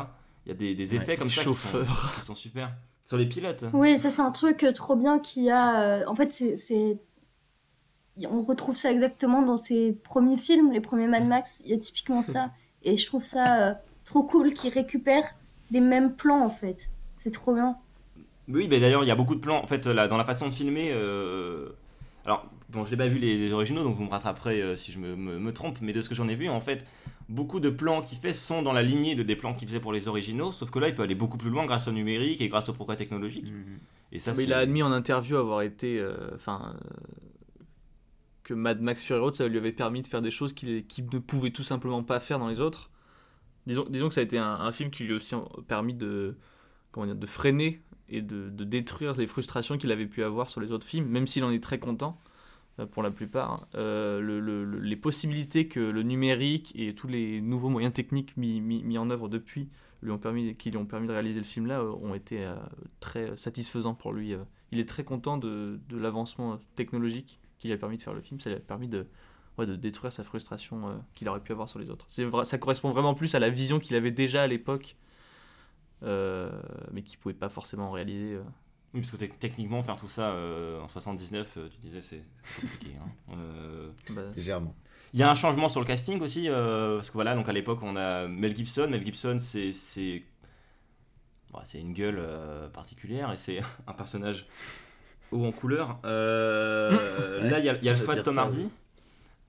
Il y a des, des effets comme ça qui sont, qui sont super. Sur les pilotes. Oui, ça c'est un truc euh, trop bien qu'il y a. euh, En fait, c'est- on retrouve ça exactement dans ses premiers films, les premiers Mad Max. Il y a typiquement ça, <laughs> et je trouve ça euh, trop cool qu'ils récupèrent des mêmes plans en fait. C'est trop bien. Oui, mais d'ailleurs, il y a beaucoup de plans. En fait, là, dans la façon de filmer. euh, Alors, bon, je n'ai pas vu les, les originaux, donc vous me rattraperez euh, si je me, me- me trompe, mais de ce que j'en ai vu, en fait, beaucoup de plans qu'il fait sont dans la lignée de des plans qu'il faisait pour les originaux, sauf que là, il peut aller beaucoup plus loin grâce au numérique et grâce au progrès technologique. Mhm. Et ça, Mais il a admis en interview avoir été. euh, Enfin. Euh, que Mad Max Fury Road, ça lui avait permis de faire des choses qu'il ne pouvait tout simplement pas faire dans les autres. Disons, disons que ça a été un, film qui lui a aussi permis de, comment dire, de freiner et de, détruire les frustrations qu'il avait pu avoir sur les autres films, même s'il en est très content euh, pour la plupart. Euh, le- le- les possibilités que le numérique et tous les nouveaux moyens techniques mis, en œuvre depuis lui ont permis, qui lui ont permis de réaliser le film là euh, ont été euh, très satisfaisants pour lui. euh. Il est très content de l'avancement technologique qui lui a permis de faire le film. Ça lui a permis de, ouais, de détruire sa frustration euh, qu'il aurait pu avoir sur les autres. C'est vrai, ça correspond vraiment plus à la vision qu'il avait déjà à l'époque, euh, mais qu'il pouvait pas forcément réaliser. euh. Oui, parce que te- techniquement, faire tout ça euh, en 79, euh, tu disais, c'est compliqué. hein. <laughs> Euh, Bah, Légèrement. Il y a un changement sur le casting aussi, euh, parce que voilà, donc à l'époque on a Mel Gibson. Mel Gibson, c'est c'est c'est une gueule euh, particulière et c'est <laughs> un personnage haut en couleur. Euh, Ouais, là, il y a, il y a le choix de Tom ça, Hardy. oui.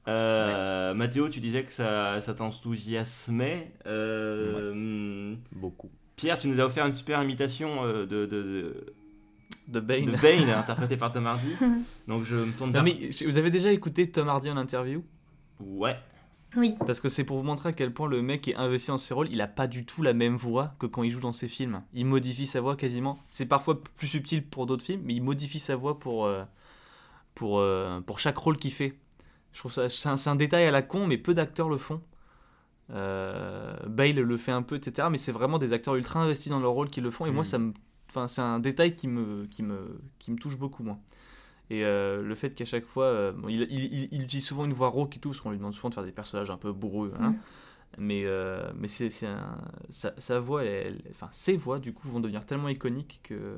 Euh, Mathéo, tu disais que ça, ça t'enthousiasmait. Euh, Beaucoup. Pierre, tu nous as offert une super imitation euh, de, de, de, de Bane. de Bane, interprétée par Tom Hardy. <laughs> Donc je me tourne Non, vers... mais vous avez déjà écouté Tom Hardy en interview? Ouais. Oui. Parce que c'est pour vous montrer à quel point le mec est investi dans ses rôles. Il a pas du tout la même voix que quand il joue dans ses films. Il modifie sa voix quasiment. C'est parfois plus subtil pour d'autres films, mais il modifie sa voix pour, euh, pour, euh, pour chaque rôle qu'il fait. Je trouve ça c'est un, c'est un détail à la con, mais peu d'acteurs le font. Euh, Bale le fait un peu, etc. Mais c'est vraiment des acteurs ultra investis dans leur rôle qui le font. Et moi, Mhm. ça me, enfin, c'est un détail qui me, qui me, qui me touche beaucoup, moi. Et euh, le fait qu'à chaque fois, euh, bon, il, il- il- il utilise souvent une voix rauque et tout, parce qu'on lui demande souvent de faire des personnages un peu bourreux. hein. Mais, euh, mais c'est, c'est un- sa, sa voix, elle- elle- enfin ses voix, du coup, vont devenir tellement iconiques que.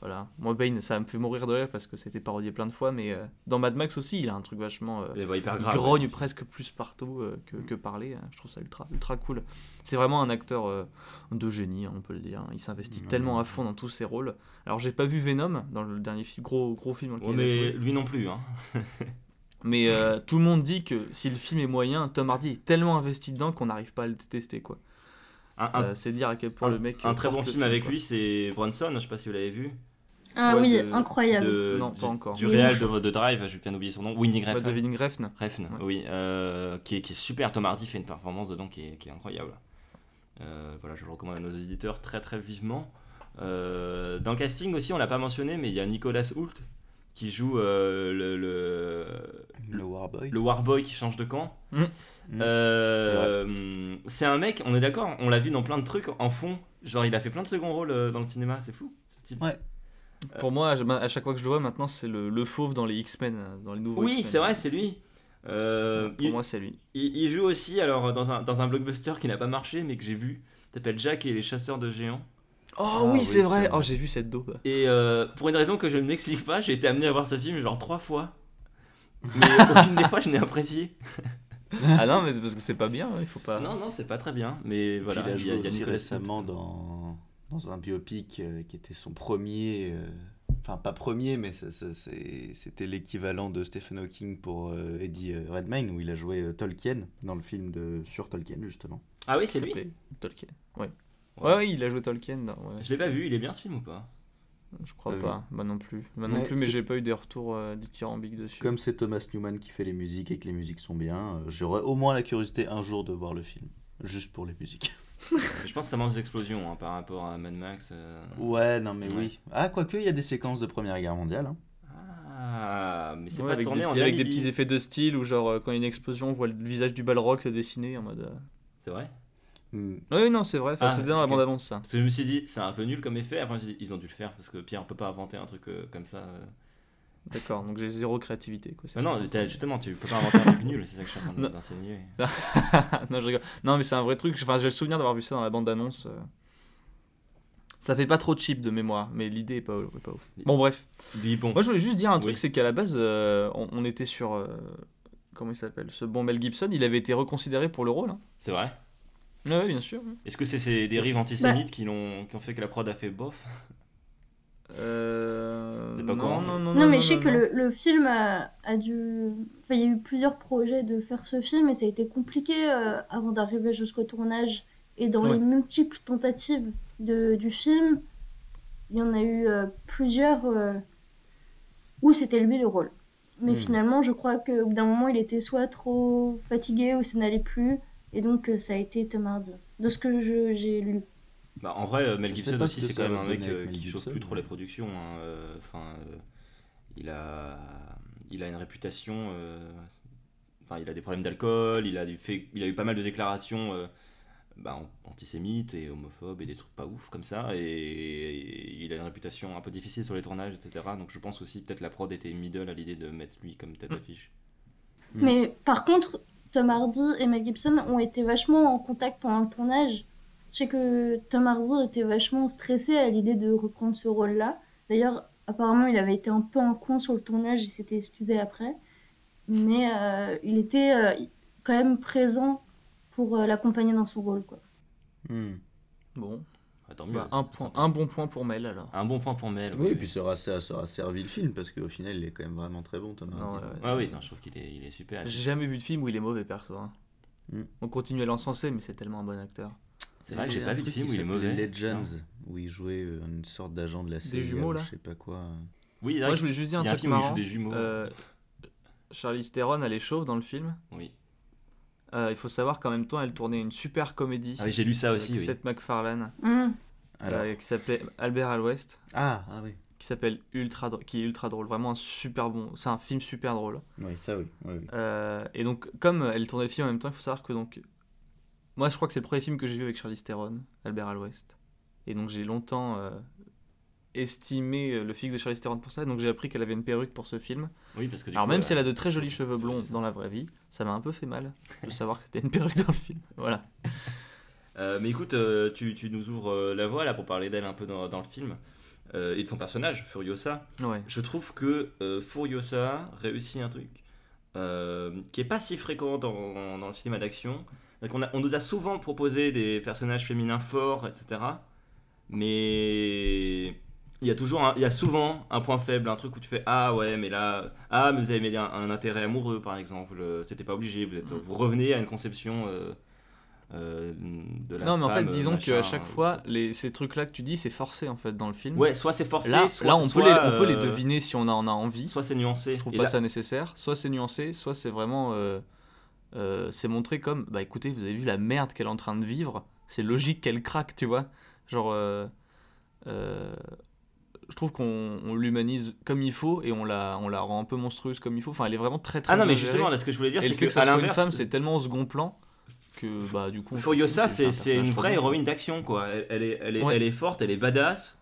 Voilà. Moi, Bane, ça me fait mourir de rire parce que c'était parodié plein de fois, mais euh, dans Mad Max aussi, il a un truc vachement. euh, il grogne presque plus partout euh, que, que parler. hein. Je trouve ça ultra, ultra cool. C'est vraiment un acteur euh, de génie, hein, on peut le dire. Il s'investit Ouais. tellement à fond dans tous ses rôles. Alors, j'ai pas vu Venom dans le dernier film, gros, gros film dans Ouais, il a mais joué. lui non plus. Hein. <laughs> Mais tout le monde dit que si le film est moyen, Tom Hardy est tellement investi dedans qu'on n'arrive pas à le détester. quoi. Euh, c'est dire à quel point un- le mec. un euh, très bon film avec quoi. lui, c'est Bronson. Je sais pas si vous l'avez vu. Ah Ouais, oui, de- incroyable. De, Non, du- pas encore. Du est réel de, de Drive, j'ai bien oublié son nom. Winnie Refn. David Refn. Refn, Ouais. oui. euh, qui, est, qui est super. Tom Hardy fait une performance dedans qui est, qui est incroyable. Euh, voilà, je le recommande à nos éditeurs très très vivement. Euh, dans le casting aussi, on l'a pas mentionné, mais il y a Nicolas Hoult qui joue euh, le, le, Le Warboy. le Warboy qui change de camp. Mm. Mm. Euh, c'est un mec, on est d'accord, on l'a vu dans plein de trucs en fond. Genre, il a fait plein de second rôles euh, dans le cinéma, c'est fou ce type. Ouais. Pour moi, à chaque fois que je le vois maintenant, c'est le, le fauve dans les X-Men, euh, dans les nouveaux Oui, c'est vrai, c'est lui. Euh, Pour il, moi, c'est lui. il- il joue aussi alors dans un, dans un blockbuster qui n'a pas marché mais que j'ai vu. S'appelle Jack et les chasseurs de géants. Oh Ah oui, oui, c'est vrai. Oh, j'ai vu cette daube. Et euh, pour une raison que je ne m'explique pas, j'ai été amené à voir ce film genre trois fois. Mais <laughs> aucune des fois je n'ai apprécié. ah non, mais c'est parce que c'est pas bien. hein, Il faut pas. Non, non, c'est pas très bien. Mais Voilà, il a joué il y a, il y a aussi Nicolas récemment dans, dans un biopic euh, qui était son premier, euh, enfin pas premier, mais ça- ça- c'est- c'était l'équivalent de Stephen Hawking pour euh, Eddie Redmayne, où il a joué euh, Tolkien dans le film de, sur Tolkien justement. Ah oui, c'est lui. Tolkien. Ouais. Ouais. Ouais, il a joué Tolkien. non, ouais. Je l'ai pas vu, il est bien ce film ou pas? Je crois Euh, pas. Bah non plus. Bah non mais plus, mais j'ai pas eu des retours euh, dithyrambiques dessus. Comme c'est Thomas Newman qui fait les musiques et que les musiques sont bien, euh, j'aurais au moins la curiosité un jour de voir le film, juste pour les musiques. <laughs> Je pense que ça manque des explosions hein, par rapport à Mad Max. euh. Ouais, non mais Ouais. oui. Ah, quoique, il y a des séquences de Première Guerre mondiale. hein. Ah, mais c'est Ouais, pas avec tourné des, en avec des petits effets de style où genre euh, quand il y a une explosion on voit le visage du Balrog se dessiner en mode euh, C'est vrai? Hmm. oui non c'est vrai enfin, Ah, c'est dans la ok. bande annonce ça Parce que je me suis dit, c'est un peu nul comme effet. Après, je me suis dit, ils ont dû le faire parce que Pierre peut pas inventer un truc euh, comme ça. euh. d'accord donc j'ai zéro créativité quoi Ah non, justement, tu peux pas inventer un truc nul. C'est ça que je suis en train <laughs> Non. de- d'enseigner. <laughs> non je rigole non mais c'est un vrai truc enfin j'ai le souvenir d'avoir vu ça dans la bande annonce ça fait pas trop cheap de mémoire mais l'idée est pas, est pas ouf bon bref bon, moi je voulais juste dire un truc Oui. c'est qu'à la base euh, on, on était sur euh, comment il s'appelle ce bon Mel Gibson il avait été reconsidéré pour le rôle hein. c'est vrai. Ouais, ouais, bien sûr Est-ce que c'est ces dérives antisémites qui, l'ont- qui ont fait que la prod a fait bof? Euh, pas non, courant? non, non, Non, mais non, je sais non, que non. le, le film a, a dû. Enfin, il y a eu plusieurs projets de faire ce film et ça a été compliqué euh, avant d'arriver jusqu'au tournage. Et dans Ouais. les multiples tentatives de, du film, il y en a eu euh, plusieurs euh, où c'était lui le rôle. Mais Hmm. finalement, je crois qu'au bout d'un moment, il était soit trop fatigué ou ça n'allait plus. Et donc, euh, ça a été Tom Hardy. De ce que je- j'ai lu. Bah, en vrai, euh, Mel Gibson aussi, c'est quand même un mec euh, qui chauffe plus trop les productions. hein, Enfin, euh, il a, il a une réputation. euh, Enfin, il a des problèmes d'alcool. Il a du fait, il a eu pas mal de déclarations euh, bah, an- antisémites et homophobes et des trucs pas ouf comme ça. Et, et il a une réputation un peu difficile sur les tournages, etc. Donc, je pense aussi peut-être la prod était middle à l'idée de mettre lui comme tête d'affiche. Mais par contre, Tom Hardy et Mel Gibson ont été vachement en contact pendant le tournage. Je sais que Tom Hardy était vachement stressé à l'idée de reprendre ce rôle-là. D'ailleurs, apparemment, il avait été un peu en con sur le tournage, il s'était excusé après. Mais euh, il était euh, quand même présent pour euh, l'accompagner dans son rôle. Quoi. Hmm. Bon, Ah, tant mieux, bah, un, point, un bon point pour Mel alors. Un bon point pour Mel. Oui, et puis ça aura, ça aura servi le film parce qu'au final, il est quand même vraiment très bon, Tom Non, Hardy. ouais, ouais. Ah oui, non, je trouve qu'il est, il est super. J'ai jamais vu de film où il est mauvais perso. hein. Mm. On continue à l'encenser, mais c'est tellement un bon acteur. C'est vrai que j'ai pas un vu de film qui où il est mauvais. Legends, putain. où il jouait euh, une sorte d'agent de la CIA. jumeaux, ou là Je sais pas quoi. Oui, Moi, je voulais juste dire un il y a un truc film où il joue marrant. des jumeaux. Euh, Charlize Theron, elle est chauve dans le film. Oui. Euh, il faut savoir qu'en même temps, elle tournait une super comédie. Ah oui, j'ai lu ça avec aussi. Oui. Seth MacFarlane, Hum. Alors, euh, qui s'appelait Albert à l'Ouest, ah, ah oui. qui s'appelle ultra, qui est ultra drôle, vraiment un super bon. C'est un film super drôle. Oui, ça oui. oui, oui. Euh, et donc, comme elle tournait le film en même temps, il faut savoir que donc, moi, je crois que c'est le premier film que j'ai vu avec Charlize Theron, Albert à l'Ouest. Et donc, j'ai longtemps euh, estimé euh, le fixe de Charlize Theron pour ça. Donc, j'ai appris qu'elle avait une perruque pour ce film. Oui, parce que du Alors coup, même euh, si elle a de très jolis cheveux blonds dans la vraie vie, ça m'a un peu fait mal <laughs> de savoir que c'était une perruque dans le film. Voilà. euh, mais écoute, euh, tu, tu nous ouvres la voie là pour parler d'elle un peu dans, dans le film et de son personnage, Furiosa. Ouais. Je trouve que Furiosa réussit un truc qui est pas si fréquent dans, dans le cinéma d'action. A- on nous a souvent proposé des personnages féminins forts, etc. Mais il y a toujours, un- il y a souvent un point faible, un truc où tu fais ah ouais, mais là, ah mais vous avez mis un, un intérêt amoureux par exemple. euh, C'était pas obligé. Vous êtes, Mm. vous revenez à une conception euh, euh, de la non mais en fait, disons qu'à chaque fois, les, ces trucs-là que tu dis, c'est forcé en fait dans le film. Ouais, soit c'est forcé, Là, soit, là on, peut soit, les, on peut les deviner si on en a envie. Soit c'est nuancé. Je trouve Et pas là- ça nécessaire. Soit c'est nuancé, soit c'est vraiment. euh, c'est montré comme bah écoutez, vous avez vu la merde qu'elle est en train de vivre. C'est logique qu'elle craque, tu vois. Genre. Je trouve qu'on on l'humanise comme il faut et on la, on la rend un peu monstrueuse comme il faut. Enfin, elle est vraiment très très Ah non, mais justement, là, ce que je voulais dire, c'est que, que ça à soit une femme, c'est tellement au second plan que bah du coup. Furiosa, c'est un c'est une vraie héroïne d'action, quoi. Elle, elle est, elle, est, Ouais. elle est forte, elle est badass.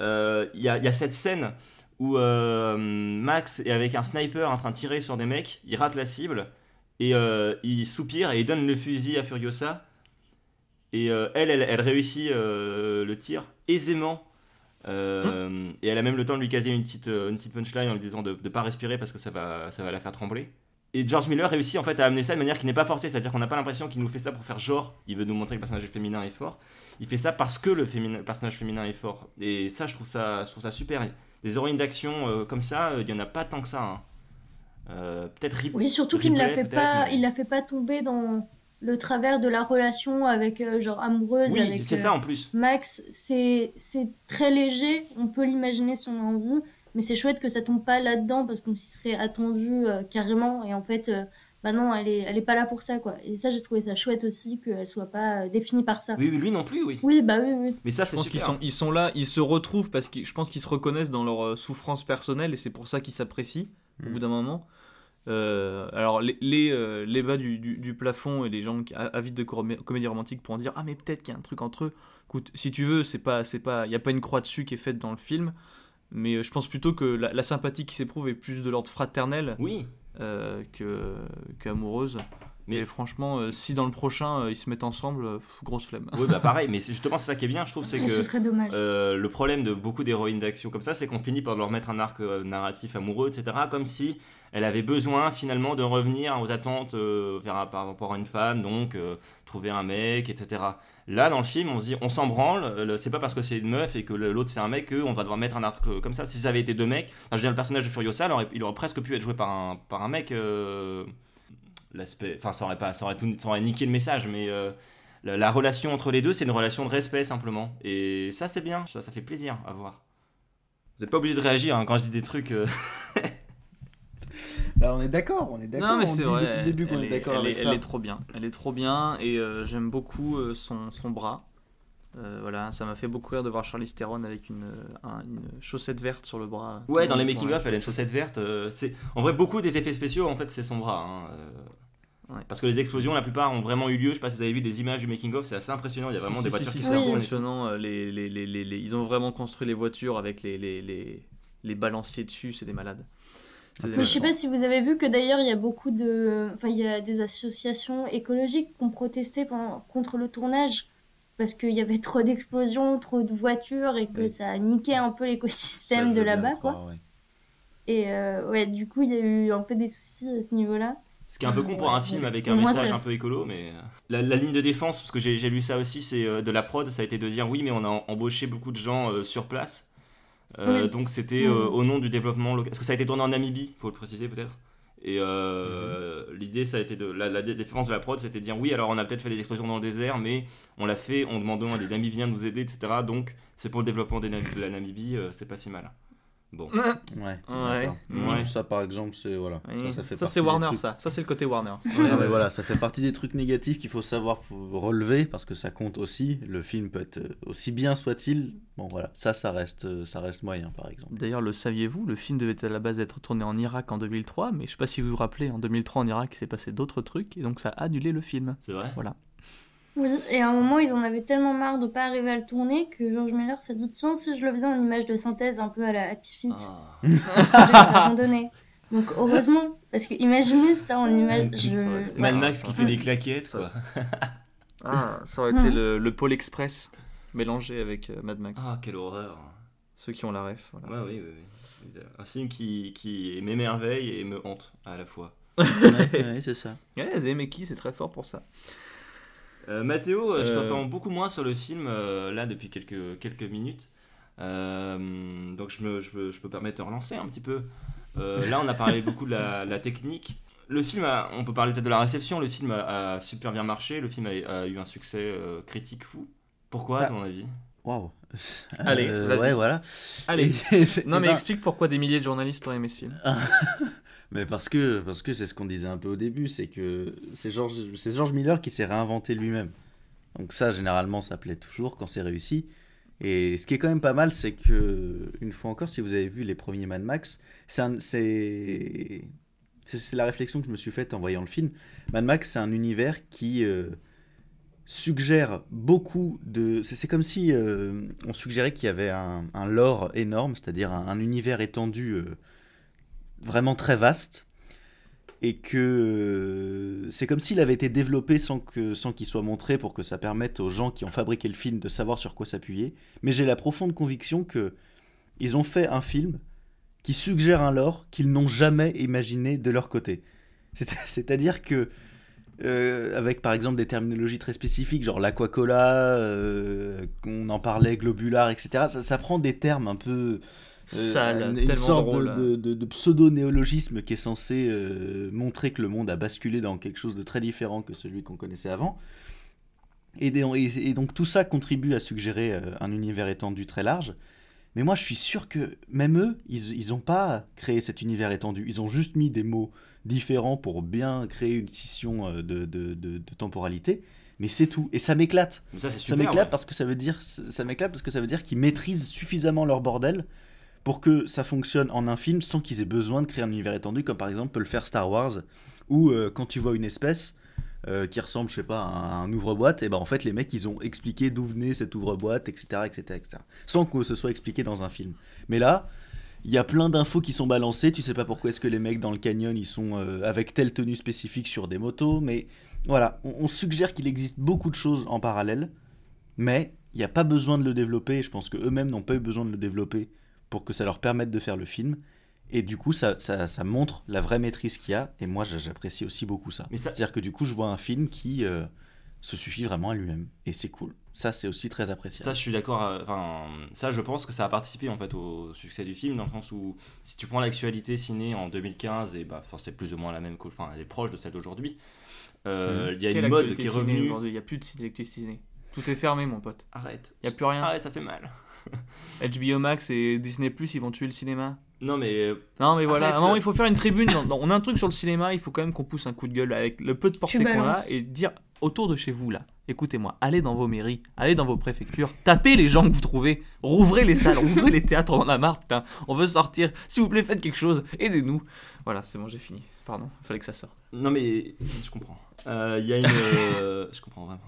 Euh, Il y, a, y a cette scène où euh, Max est avec un sniper en train de tirer sur des mecs, il rate la cible, et euh, il soupire et il donne le fusil à Furiosa. Et elle, elle, elle réussit le tir aisément. Euh, Et elle a même le temps de lui caser une petite, euh, une petite punchline en lui disant de ne pas respirer parce que ça va, ça va la faire trembler. Et George Miller réussit en fait à amener ça de manière qui n'est pas forcée, c'est-à-dire qu'on n'a pas l'impression qu'il nous fait ça pour faire genre, il veut nous montrer que le personnage féminin est fort. Il fait ça parce que le féminin- personnage féminin est fort. Et ça, je trouve ça, je trouve ça super. Des héroïnes d'action euh, comme ça, il y en a pas tant que ça. hein. Euh, peut-être Oui, surtout qu'il ne la fait pas, mais- il la fait pas tomber dans le travers de la relation avec euh, genre amoureuse Oui, avec c'est euh, ça en plus. Max. C'est c'est très léger, on peut l'imaginer si on a envie, mais c'est chouette que ça tombe pas là-dedans parce qu'on s'y serait attendu euh, carrément et en fait, euh, bah non, elle est, elle est pas là pour ça quoi. Et ça, j'ai trouvé ça chouette aussi qu'elle soit pas euh, définie par ça. Oui, oui, lui non plus, oui. Oui, bah oui, oui. Mais ça, Je c'est pense super. qu'ils sont, ils sont là, ils se retrouvent parce que je pense qu'ils se reconnaissent dans leur euh, souffrance personnelle et c'est pour ça qu'ils s'apprécient au Mm. bout d'un moment. Euh, alors les, les, euh, les bas du, du, du plafond et les gens avides de comédie romantique pourront dire ah mais peut-être qu'il y a un truc entre eux. Écoute, si tu veux, c'est pas c'est pas il y a pas une croix dessus qui est faite dans le film, mais euh, je pense plutôt que la, la sympathie qui s'éprouve est plus de l'ordre fraternel Oui. euh, que, que amoureuse. Mais franchement, euh, si dans le prochain euh, ils se mettent ensemble, euh, pff, grosse flemme. Oui, bah pareil, <laughs> mais c'est justement c'est ça qui est bien, je trouve, c'est Et que ce serait dommage. euh, le problème de beaucoup d'héroïnes d'action comme ça, c'est qu'on finit par leur mettre un arc euh, narratif amoureux, etc., comme si elle avait besoin finalement de revenir aux attentes euh, vers- par rapport à une femme, donc euh, trouver un mec, etc. Là, dans le film, on se dit, on s'en branle, le- c'est pas parce que c'est une meuf et que l'autre c'est un mec qu'on va devoir mettre un arc comme ça. Si ça avait été deux mecs, enfin, je veux dire, le personnage de Furiosa, il aurait, il aurait presque pu être joué par un, par un mec. L'aspect, enfin, ça aurait pas, ça aurait, tout, ça aurait niqué le message, mais euh, la, la relation entre les deux, c'est une relation de respect simplement. Et ça, c'est bien, ça, ça fait plaisir à voir. Vous n'êtes pas obligé de réagir hein, quand je dis des trucs. euh, Bah, on est d'accord, on est d'accord. Non, mais c'est vrai. depuis le début qu'on elle est d'accord elle avec est- ça. Elle est trop bien. Elle est trop bien et euh, j'aime beaucoup euh, son, son bras. Euh, voilà, ça m'a fait beaucoup rire de voir Charlize Theron avec une, un- une chaussette verte sur le bras. Ouais, dans le les monde making tourne of, elle a une chaussette verte. euh, c'est en vrai beaucoup des effets spéciaux. En fait, c'est son bras. hein, euh, Ouais. Parce que les explosions, la plupart ont vraiment eu lieu. Je sais pas si vous avez vu des images du making of, c'est assez impressionnant. Il y a vraiment Si, des si, voitures si, qui c'est Oui. impressionnant. euh, Les, les, les, les- les- ils ont vraiment construit les voitures avec les, les, les, les balanciers dessus, c'est des malades. Des Mais je sais pas si vous avez vu que d'ailleurs il y a beaucoup de, enfin il y a des associations écologiques qui ont protesté pendant- contre le tournage parce qu'il y avait <laughs> trop d'explosions, trop de voitures et que Oui. ça a niqué un peu l'écosystème de là-bas le quoi. croire, ouais. Et euh, ouais, du coup il y a eu un peu des soucis à ce niveau-là. Ce qui est un peu con pour un film avec un moi, message un peu écolo, mais euh, la, la ligne de défense, parce que j'ai lu ça aussi, c'est euh, de la prod, ça a été de dire oui, mais on a em- embauché beaucoup de gens euh, sur place. Euh, Oui. Donc c'était euh, Mhm. au nom du développement local. Parce que ça a été tourné en Namibie, faut le préciser peut-être. Et euh, l'idée, ça a été de la, la défense de la prod, c'était de dire oui, alors on a peut-être fait des explosions dans le désert, mais on l'a fait en demandant à des Namibiens de nous aider, etc. Donc c'est pour le développement des de la Namibie, c'est pas si mal. Bon. Ouais. Ouais. d'accord. Ouais. Ça, par exemple, c'est voilà. Oui. Ça, ça fait Ça, c'est Warner, trucs- ça. Ça, c'est le côté Warner. ça. Non, mais voilà, ça fait partie des trucs négatifs qu'il faut savoir relever parce que ça compte aussi. Le film peut être euh, aussi bien soit-il. Bon voilà, ça, ça reste, euh, ça reste moyen par exemple. D'ailleurs, le saviez-vous, le film devait à la base être tourné en Irak en 2003, mais je sais pas si vous vous rappelez, en 2003 en Irak, il s'est passé d'autres trucs, et donc ça a annulé le film. C'est vrai? Voilà. Oui, et à un moment ils en avaient tellement marre de pas arriver à le tourner que George Miller s'est dit tiens si je le faisais en image de synthèse un peu à la Happy Feet, Ah. <laughs> je vais abandonner. Donc heureusement, parce que imaginez ça en image. je- été- Mad Ouais, Max qui fait des claquettes, quoi. <laughs> Ah, ça aurait été le, le Pôle Express mélangé avec euh, Mad Max. Ah, quelle horreur. Ceux qui ont la ref. Voilà. Ouais, oui, oui, oui. Un film qui, qui m'émerveille et me hante à la fois. <laughs> ouais, c'est ça. Ouais, Zemeckis, c'est très fort pour ça. Euh, Mathéo, euh, je Euh. t'entends beaucoup moins sur le film euh, là depuis quelques, quelques minutes. Euh, donc je, me, je, me- je peux permettre de relancer un petit peu. Euh, là, on a parlé beaucoup de la, la technique. Le film, a- on peut parler peut-être de la réception. Le film a, a super bien marché. Le film a, a eu un succès euh, critique fou. Pourquoi, à Bah, ton avis? Waouh. <laughs> Allez, Euh, vas-y. Ouais, voilà. Allez. Et- Non, et mais ben- explique pourquoi des milliers de journalistes ont aimé ce film. <laughs> Mais parce que parce que c'est ce qu'on disait un peu au début, c'est que c'est George, George Miller qui s'est réinventé lui-même. Donc ça, généralement, ça plaît toujours quand c'est réussi. Et ce qui est quand même pas mal, c'est que, une fois encore, si vous avez vu les premiers Mad Max, c'est la réflexion que je me suis faite en voyant le film. Mad Max, c'est un univers qui euh, suggère beaucoup de... C'est comme si euh, on suggérait qu'il y avait un, lore énorme, c'est-à-dire un, un univers étendu euh, vraiment très vaste, et que euh, c'est comme s'il avait été développé sans que sans qu'il soit montré pour que ça permette aux gens qui ont fabriqué le film de savoir sur quoi s'appuyer. Mais j'ai la profonde conviction que ils ont fait un film qui suggère un lore qu'ils n'ont jamais imaginé de leur côté. <laughs> C'est- C'est-à-dire que euh, avec par exemple des terminologies très spécifiques, genre l'aquacola, euh, qu'on en parlait, globular, etc. Ça, prend des termes un peu Sale, une, une tellement sorte drôle. hein. de, de- de pseudo-néologisme qui est censé euh, montrer que le monde a basculé dans quelque chose de très différent que celui qu'on connaissait avant. Et, des- et- et donc tout ça contribue à suggérer euh, un univers étendu très large. Mais moi je suis sûr que même eux, ils n'ont pas créé cet univers étendu. Ils ont juste mis des mots différents pour bien créer une scission euh, de, de- de- de temporalité. Mais c'est tout. Et ça m'éclate. Ça, m'éclate ouais. parce que ça veut dire ça m'éclate parce que ça veut dire qu'ils maîtrisent suffisamment leur bordel pour que ça fonctionne en un film sans qu'ils aient besoin de créer un univers étendu comme par exemple peut le faire Star Wars où euh, quand tu vois une espèce euh, qui ressemble je sais pas à un ouvre-boîte et ben en fait les mecs ils ont expliqué d'où venait cette ouvre-boîte etc etc etc sans que ce soit expliqué dans un film mais là il y a plein d'infos qui sont balancées. Tu sais pas pourquoi est-ce que les mecs dans le canyon ils sont euh, avec telle tenue spécifique sur des motos, mais voilà, on, on suggère qu'il existe beaucoup de choses en parallèle, mais il n'y a pas besoin de le développer. Je pense que eux-mêmes n'ont pas eu besoin de le développer pour que ça leur permette de faire le film. Et du coup, ça, ça, ça montre la vraie maîtrise qu'il y a. Et moi, j'a- j'apprécie aussi beaucoup ça. Mais ça- C'est-à-dire que du coup, je vois un film qui euh, se suffit vraiment à lui-même. Et c'est cool. Ça, c'est aussi très appréciable. Ça, je suis d'accord. euh, Enfin, ça, je pense que ça a participé en fait au succès du film, dans le sens où si tu prends l'actualité ciné en 2015, et bah, c'est plus ou moins la même, que- enfin, elle est proche de celle d'aujourd'hui. Euh, Il y a Quelle une mode qui est revenue. aujourd'hui? Il n'y a plus de ciné. Tout est fermé, mon pote. Arrête. Il n'y a plus rien. Arrête, ça fait mal. <laughs> HBO Max et Disney Plus, ils vont tuer le cinéma. Non, mais euh, Non, mais voilà, Arrête. à un moment, il faut faire une tribune. On a un truc sur le cinéma, il faut quand même qu'on pousse un coup de gueule avec le peu de portée qu'on a et dire autour de chez vous, là, écoutez-moi, allez dans vos mairies, allez dans vos préfectures, tapez les gens que vous trouvez, rouvrez les salles, rouvrez les théâtres, on en a marre, putain, on veut sortir, s'il vous plaît, faites quelque chose, aidez-nous. Voilà, c'est bon, j'ai fini. Pardon, fallait que ça sorte. Non mais je comprends. Euh, Il y a une, euh, je comprends vraiment.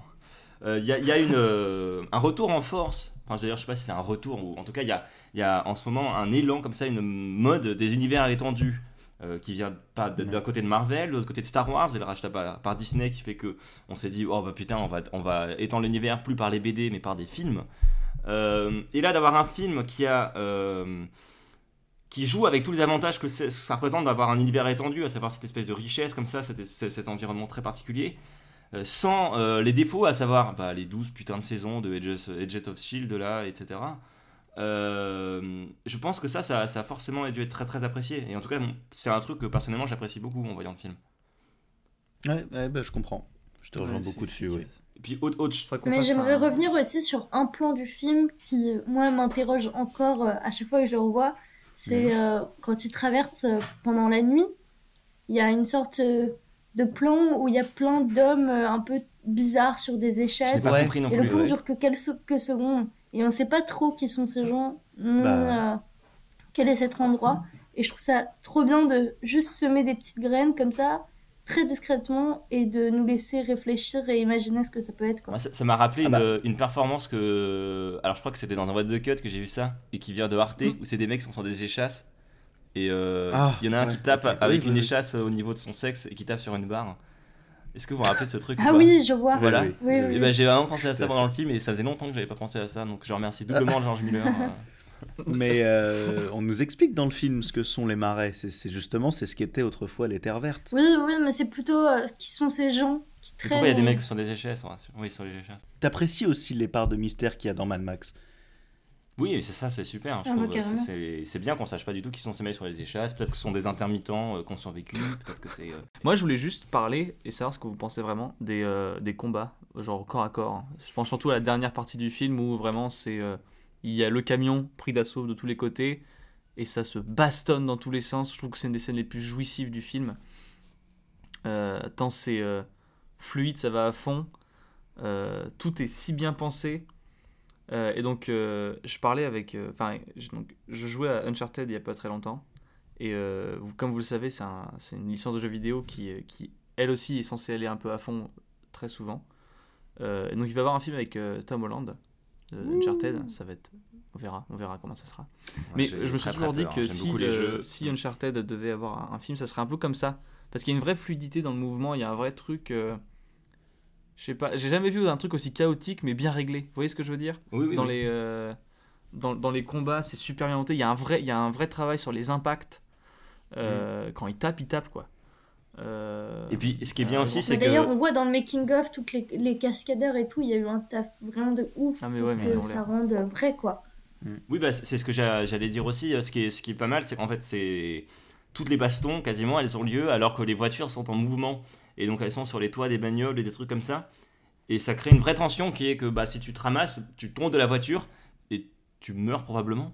Euh, Il y a, il y a une, euh, un retour en force. D'ailleurs, je sais pas si c'est un retour ou en tout cas, il y a, en ce moment un élan comme ça, une mode des univers étendus euh, qui vient pas d'un côté de Marvel, de l'autre côté de Star Wars et le rachat par, Disney qui fait que on s'est dit oh bah putain on va étendre l'univers plus par les BD mais par des films. Euh, et là d'avoir un film euh, qui joue avec tous les avantages que ça représente d'avoir un univers étendu, à savoir cette espèce de richesse comme ça, cet, environnement très particulier, sans euh, les défauts, à savoir bah, les 12 putains de saisons de Agents of Shield, là, etc. Euh, je pense que ça, ça, ça a forcément dû être très très apprécié. Et en tout cas, bon, c'est un truc que personnellement j'apprécie beaucoup en voyant le film. Ouais, ouais, bah, je comprends. Je te rejoins Ouais, beaucoup dessus, oui. Et puis, autre, autre, qu'on Mais j'aimerais un- revenir aussi sur un plan du film qui, euh, moi, m'interroge encore euh, à chaque fois que je le revois. C'est euh, quand il traverse euh, pendant la nuit, il y a une sorte euh, de plan où il y a plein d'hommes euh, un peu bizarres sur des je échasses. pas compris non Et le plus. ouais. dure que quelques secondes. Et on sait pas trop qui sont ces gens, ni Bah. euh, quel est cet endroit. Et je trouve ça trop bien de juste semer des petites graines comme ça, très discrètement, et de nous laisser réfléchir et imaginer ce que ça peut être. Quoi. Ça m'a rappelé Ah bah. une, une performance que. Alors, je crois que c'était dans un What the Cut que j'ai vu ça, et qui vient de Arte, où c'est des mecs qui sont sur des échasses. Et euh, il Ah, y en a un ouais, qui tape avec Oui, une oui, échasse au niveau de son sexe et qui tape sur une barre. Est-ce que vous vous rappelez de ce truc Ah oui, je vois. Voilà. Oui, Oui, oui. Et ben, j'ai vraiment pensé à ça pendant le film et ça faisait longtemps que j'avais pas pensé à ça, donc je remercie doublement <laughs> George Miller. euh. Mais euh, on nous explique dans le film ce que sont les marais. C'est justement c'est ce qu'était autrefois les terres vertes. Oui, oui, mais c'est plutôt euh, qui sont ces gens qui traînent. Pourquoi il y a des mecs sur des échasses ouais, Oui, sur les échasses. T'apprécies aussi les parts de mystère qu'il y a dans Mad Max? Oui, mais c'est ça, c'est super. Je Ah, bah. C'est- bien qu'on sache pas du tout qui sont ces mecs sur les échasses. Peut-être que ce sont des intermittents euh, qui ont survécu. <laughs> Peut-être que c'est. euh, Moi, je voulais juste parler et savoir ce que vous pensez vraiment des, euh, des combats, genre corps à corps. hein. Je pense surtout à la dernière partie du film où vraiment c'est. euh, il y a le camion pris d'assaut de tous les côtés et ça se bastonne dans tous les sens. Je trouve que c'est une des scènes les plus jouissives du film. Euh, tant c'est euh, fluide, ça va à fond. Euh, tout est si bien pensé. Euh, et donc, euh, je parlais avec. euh, Enfin, je, donc, je jouais à Uncharted il y a pas très longtemps. Et euh, vous- comme vous le savez, c'est un- c'est une licence de jeu vidéo qui, euh, qui, elle aussi, est censée aller un peu à fond très souvent. Euh, et donc, il va y avoir un film avec euh, Tom Holland, de Uncharted. Ça va être. On verra, on verra comment ça sera. Mais je me suis toujours dit que J'aime si, euh, si Uncharted devait avoir un, un film, ça serait un peu comme ça. Parce qu'il y a une vraie fluidité dans le mouvement, il y a un vrai truc. Je sais pas, j'ai jamais vu un truc aussi chaotique mais bien réglé. Vous voyez ce que je veux dire Oui, oui, dans, oui. les, euh, dans, dans les combats, c'est super bien monté. Il y, a un vrai, il y a un vrai travail sur les impacts. Euh, Quand il tape, il tape quoi. Euh, Et puis, ce qui est bien aussi, c'est Mais d'ailleurs, que. on voit dans le making-of, toutes les, les cascadeurs et tout, il y a eu un taf vraiment de ouf Ah, mais ouais, mais que ils ont ça rende vrai, quoi. Oui, bah, c'est ce que j'a- j'allais dire aussi. Ce qui est, ce qui est pas mal, c'est qu'en fait, c'est. Toutes les bastons, quasiment, elles ont lieu alors que les voitures sont en mouvement. Et donc, elles sont sur les toits des bagnoles et des trucs comme ça. Et ça crée une vraie tension qui est que bah, si tu te ramasses, tu tombes de la voiture et tu meurs probablement.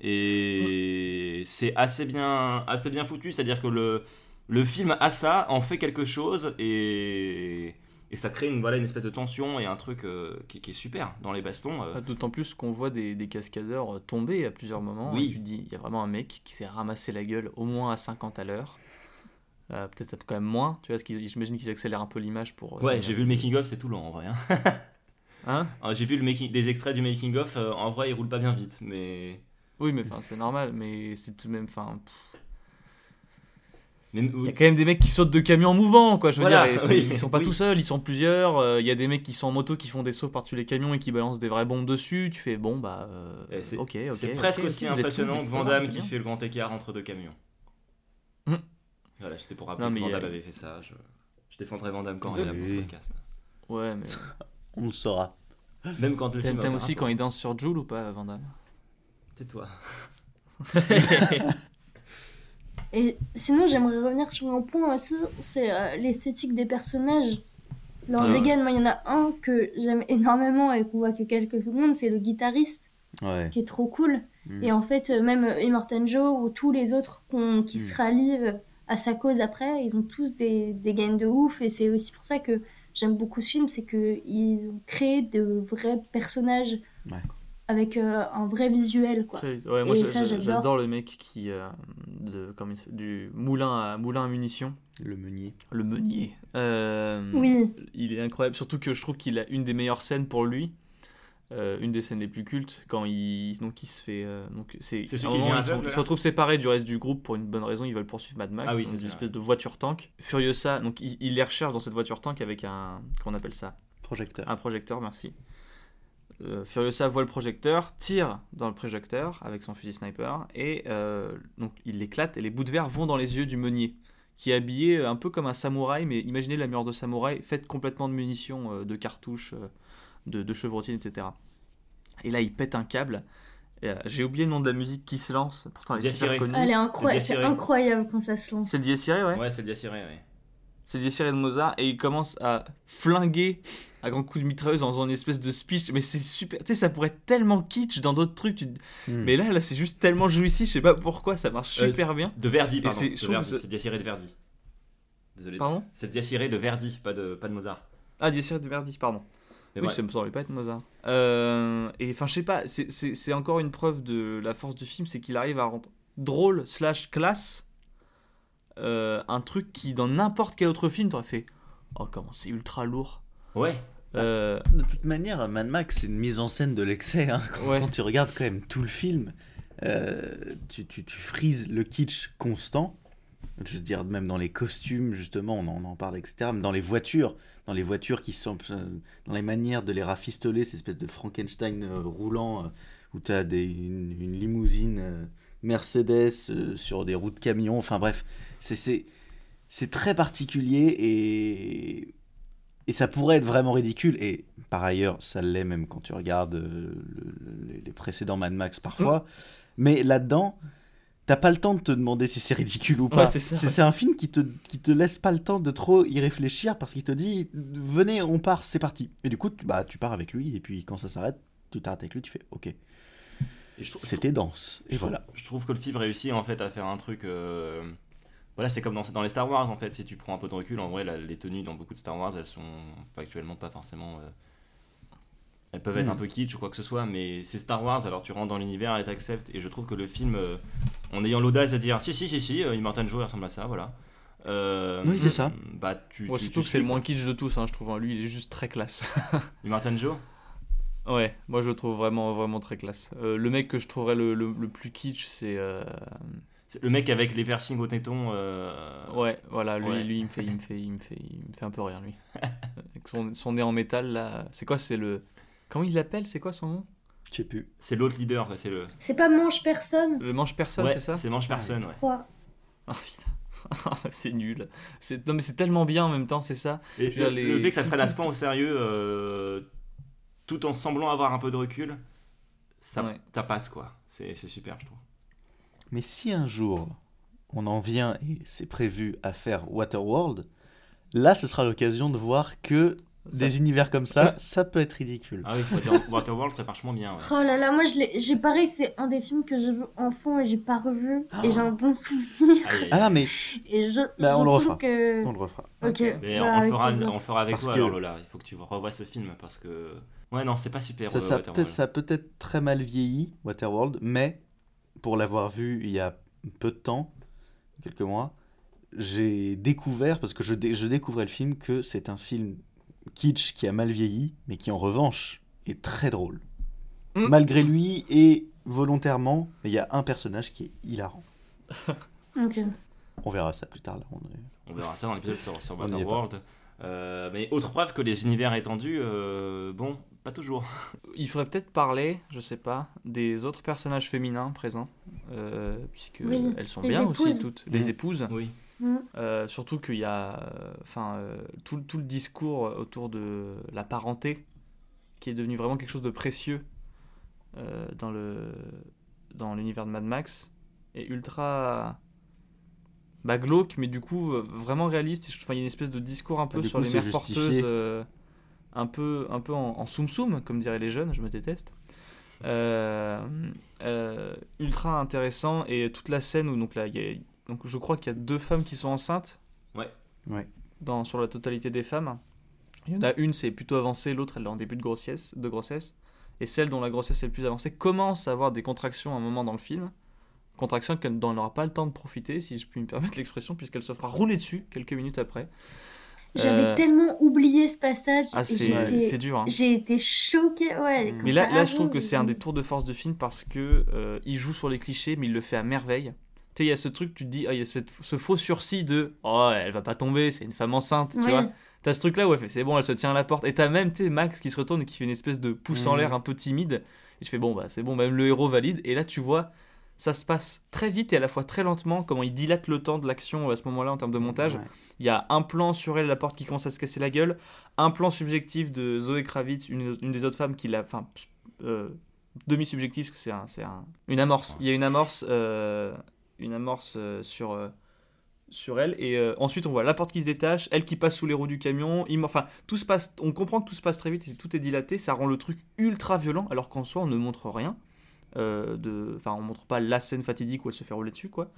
Et c'est assez bien, assez bien foutu. C'est-à-dire que le, le film a ça, en fait quelque chose et. Et ça crée une, voilà, une espèce de tension et un truc euh, qui, qui est super dans les bastons. euh. Ah, D'autant plus qu'on voit des, des cascadeurs euh, tomber à plusieurs moments. Oui. Et tu te dis, il y a vraiment un mec qui s'est ramassé la gueule au moins à 50 à l'heure. Euh, Peut-être quand même moins. Tu vois, parce qu'ils- j'imagine qu'ils accélèrent un peu l'image pour. euh, Ouais, j'ai vu le making of, c'est tout lent en vrai. hein. <laughs> Hein? Ah, J'ai vu le making, des extraits du making of, euh, en vrai il roule pas bien vite, mais Oui, mais enfin, c'est normal, mais c'est tout de même. Enfin, il y a quand même des mecs qui sautent de camions en mouvement, quoi. Je veux Voilà, dire, oui, ils sont pas oui. tout seuls, ils sont plusieurs. euh, Il y a des mecs qui sont en moto qui font des sauts par-dessus les camions et qui balancent des vraies bombes dessus. Tu fais bon, bah. euh, c'est- ok, ok. C'est presque aussi impressionnant que Van Damme qui bien. fait le grand écart entre deux camions. Hmm. Voilà, c'était pour rappeler Non, que mais Van y a- Damme avait fait ça. Je, je défendrai Van Damme quand Oui. il a pour ce podcast. Ouais, mais. <laughs> On le saura. Même quand le T'aimes aussi quand il danse sur Joule ou pas, Van Damme Tais-toi. <laughs> <laughs> Et sinon, j'aimerais revenir sur un point aussi, c'est euh, l'esthétique des personnages. Lord Ah ouais. Vegan, moi, il y en a un que j'aime énormément et qu'on voit que quelques secondes, c'est le guitariste, Ouais. qui est trop cool. Mm. Et en fait, euh, même euh, Immortan Joe ou tous les autres qui Mm. se rallient euh, à sa cause après, ils ont tous des, des gains de ouf. Et c'est aussi pour ça que j'aime beaucoup ce film, c'est qu'ils ont créé de vrais personnages Ouais. avec euh, un vrai visuel, quoi. Très- Ouais, moi j'adore. le mec qui. euh, de, comme du moulin à, moulin à munitions. Le meunier. Le meunier. Euh, Oui. Il est incroyable, surtout que je trouve qu'il a une des meilleures scènes pour lui. Euh, une des scènes les plus cultes quand il donc il se fait euh, donc c'est se retrouvent séparés du reste du groupe pour une bonne raison ils veulent poursuivre Mad Max Ah oui, dans c'est une ça, espèce de voiture tank. Furiosa donc il, il les recherche dans cette voiture tank avec un qu'on appelle ça? Projecteur. un projecteur merci. Euh, Furiosa voit le projecteur tire dans le projecteur avec son fusil sniper et euh, donc il l'éclate et les bouts de verre vont dans les yeux du meunier qui est habillé un peu comme un samouraï mais imaginez la mur de samouraï faite complètement de munitions euh, de cartouches euh, de, de chevrotines etc et là il pète un câble euh, j'ai oublié le nom de la musique qui se lance pourtant elle est super connue Elle est incroyable, quand ça se lance. c'est le Diaciré ouais, Ouais, c'est Diaciré, ouais. c'est le Diaciré de Mozart et il commence à flinguer à grands coups de mitrailleuse en faisant une espèce de speech mais c'est super tu sais ça pourrait être tellement kitsch dans d'autres trucs tu Hmm. mais là là c'est juste tellement jouissif je sais pas pourquoi ça marche Euh, super bien De Verdi, Et pardon. c'est- C'est Diaciré de Verdi. Désolé. pardon? C'est Diaciré de Verdi, pas de, pas de Mozart. ah Diaciré de Verdi pardon Mais oui, ouais. ça me semblait pas être Mozart. Euh, et enfin, je sais pas, c'est- encore une preuve de la force du film, c'est qu'il arrive à rendre drôle slash classe euh, un truc qui, dans n'importe quel autre film, t'aurais fait Oh, comment c'est ultra lourd. Ouais. Euh, De toute manière, Mad Max, c'est une mise en scène de l'excès. hein. Quand, Ouais. quand tu regardes quand même tout le film, tu, tu, tu frises le kitsch constant. Je veux dire, même dans les costumes, justement, on en, on en parle, etc. Même dans les voitures, dans les voitures qui sont. euh, Dans les manières de les rafistoler, cette espèce de Frankenstein euh, roulant, euh, où tu as des, une, une limousine euh, Mercedes sur des routes camions. Enfin bref, c'est- très particulier et. Et ça pourrait être vraiment ridicule, et par ailleurs, ça l'est même quand tu regardes le- le- les précédents Mad Max parfois. Mais là-dedans, t'as pas le temps de te demander si c'est ridicule ou pas. Ouais, c'est un film qui te, qui te laisse pas le temps de trop y réfléchir parce qu'il te dit venez, on part, c'est parti. Et du coup, tu, bah, tu pars avec lui, et puis quand ça s'arrête, tu t'arrêtes avec lui, tu fais ok. Et je trouve- C'était dense. Et je trouve- voilà. Je trouve que le film réussit en fait à faire un truc. euh, Voilà, c'est comme dans, dans les Star Wars en fait. Si tu prends un peu de recul, en vrai, la- les tenues dans beaucoup de Star Wars, elles sont factuellement pas forcément. euh, Elles peuvent être Mm. un peu kitsch ou quoi que ce soit, mais c'est Star Wars, alors tu rentres dans l'univers et t'acceptes. Et je trouve que le film, euh, en ayant l'audace de dire si, si, si, si, euh, Immortan Joe il ressemble à ça, voilà. Euh, Oui, c'est ça. Bah, tu, ouais, tu- surtout tu que c'est le moins kitsch de tous, hein, je trouve. hein. Lui, il est juste très classe. <laughs> Immortan Joe? Ouais, moi je le trouve vraiment, vraiment très classe. Euh, le mec que je trouverais le, le- le plus kitsch, c'est. euh, C'est le mec avec les piercings au téton. euh, Ouais, voilà, lui, Ouais. lui il, me fait, il, me fait, il, me fait, il me fait un peu rire, lui. <laughs> Avec son, son nez en métal, là. C'est quoi C'est le. Comment il l'appelle C'est quoi son nom? Je sais plus. C'est l'autre leader, c'est le. C'est pas mange personne, Le manche personne, Ouais, c'est ça C'est Mange Personne, ouais. je crois. Ah putain. <laughs> c'est nul. C'est... Non, mais c'est tellement bien en même temps, c'est ça. Et Je veux le, dire, le les- fait que ça se tout- prenne à ce point au sérieux, euh, tout en semblant avoir un peu de recul, ça, Ouais. ça passe quoi. C'est c'est super, je trouve. Mais si un jour on en vient et c'est prévu à faire Waterworld, là ce sera l'occasion de voir que Ça- des univers comme ça, <laughs> ça peut être ridicule. Ah oui, Water- Waterworld, ça marche moins bien. ouais. Oh là là, moi j'ai pareil, c'est un des films que j'ai vu enfant et j'ai pas revu et j'ai un bon souvenir. Ah non mais Et je, Bah, je on le refera. que. on le refera. Ok. Mais bah, on, le fera, plaisir. on le fera avec Parce toi que- alors Lola. Il faut que tu revoies ce film parce que. Ouais, non, c'est pas super. Ça, euh, ça, a peut-être, ça a peut-être très mal vieilli, Waterworld, mais pour l'avoir vu il y a peu de temps, quelques mois, j'ai découvert, parce que je, dé- je découvrais le film, que c'est un film kitsch qui a mal vieilli, mais qui en revanche est très drôle. Mm. Malgré lui, est volontairement, mais il y a un personnage qui est hilarant. <laughs> Ok. On verra ça plus tard. Là, on est- On verra ça dans l'épisode sur, sur Waterworld. Euh, mais autre preuve que les univers étendus, euh, bon, pas toujours. Il faudrait peut-être parler, je sais pas, des autres personnages féminins présents, euh, puisque Oui, elles sont les bien aussi toutes, les Mhm. épouses. Oui. Mm. Euh, surtout qu'il y a, euh, enfin, euh, tout, tout le discours autour de la parenté, qui est devenu vraiment quelque chose de précieux euh, dans le dans l'univers de Mad Max, est ultra bah, glauque, mais du coup vraiment réaliste. Et je- enfin, Il y a une espèce de discours un peu du sur coup, les mères justifié. porteuses, euh, un peu, un peu en, en soum soum, comme diraient les jeunes. Je me déteste. Euh, euh, ultra intéressant et toute la scène où donc là il y a- donc je crois qu'il y a deux femmes qui sont enceintes Ouais. Ouais. dans sur la totalité des femmes il y en a une c'est plutôt avancé l'autre elle est en début de grossesse de grossesse et celle dont la grossesse est le plus avancée commence à avoir des contractions à un moment dans le film contractions dont elle n'aura pas le temps de profiter si je puis me permettre l'expression puisqu'elle se fera rouler dessus quelques minutes après J'avais Euh, tellement oublié ce passage. ah c'est j'ai été- c'est dur hein. J'ai été choquée, ouais. quand Mais là, je trouve que c'est un des tours de force de film parce que euh, il joue sur les clichés, mais il le fait à merveille. Sais, il y a ce truc, tu te dis, ah, il y a cette- ce faux sursis de oh, elle va pas tomber, c'est une femme enceinte, tu vois. T'as ce truc là où elle fait, c'est bon, elle se tient à la porte. Et t'as même, tu sais, Max qui se retourne et qui fait une espèce de pouce en Mhm. l'air un peu timide. Et je fais, bon, bah c'est bon, même le héros valide. Et là, tu vois, ça se passe très vite et à la fois très lentement, comment il dilate le temps de l'action à ce moment-là en termes de montage. Ouais. Il y a un plan sur elle, la porte qui commence à se casser la gueule, un plan subjectif de Zoé Kravitz, une, une des autres femmes qui l'a. Enfin, euh, demi-subjectif, parce que c'est un, c'est un- une amorce. Il y a une amorce, euh, une amorce euh, sur, euh, sur elle, et euh, ensuite on voit la porte qui se détache, elle qui passe sous les roues du camion. il- enfin, tout se passe, on comprend que tout se passe très vite et tout est dilaté, ça rend le truc ultra violent, alors qu'en soi on ne montre rien. euh, de, enfin, on montre pas la scène fatidique où elle se fait rouler dessus, quoi.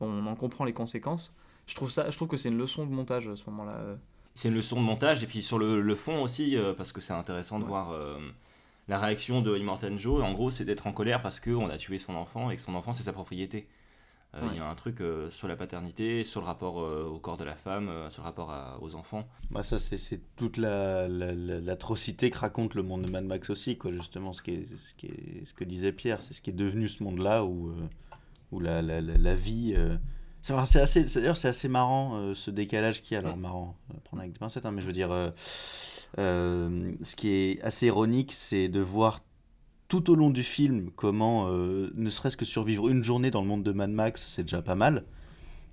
On en comprend les conséquences. Je trouve ça, je trouve que c'est une leçon de montage à ce moment-là. C'est une leçon de montage, et puis sur le, le fond aussi, euh, parce que c'est intéressant de Ouais. voir la réaction de Immortan Joe. En gros, c'est d'être en colère parce qu'on a tué son enfant et que son enfant, c'est sa propriété. Euh, Il Ouais. y a un truc euh, sur la paternité, sur le rapport euh, au corps de la femme, sur le rapport à- aux enfants. Bah ça c'est toute la- la- la- l'atrocité que raconte le monde de Mad Max aussi quoi justement ce qui est, ce qui est ce que disait Pierre c'est ce qui est devenu ce monde là où où la, la, vie c'est assez d'ailleurs c'est assez marrant euh, ce décalage qu'il y a alors marrant euh, prendre avec des pincettes hein, mais je veux dire euh, ce qui est assez ironique c'est de voir tout au long du film comment euh, ne serait-ce que survivre une journée dans le monde de Mad Max c'est déjà pas mal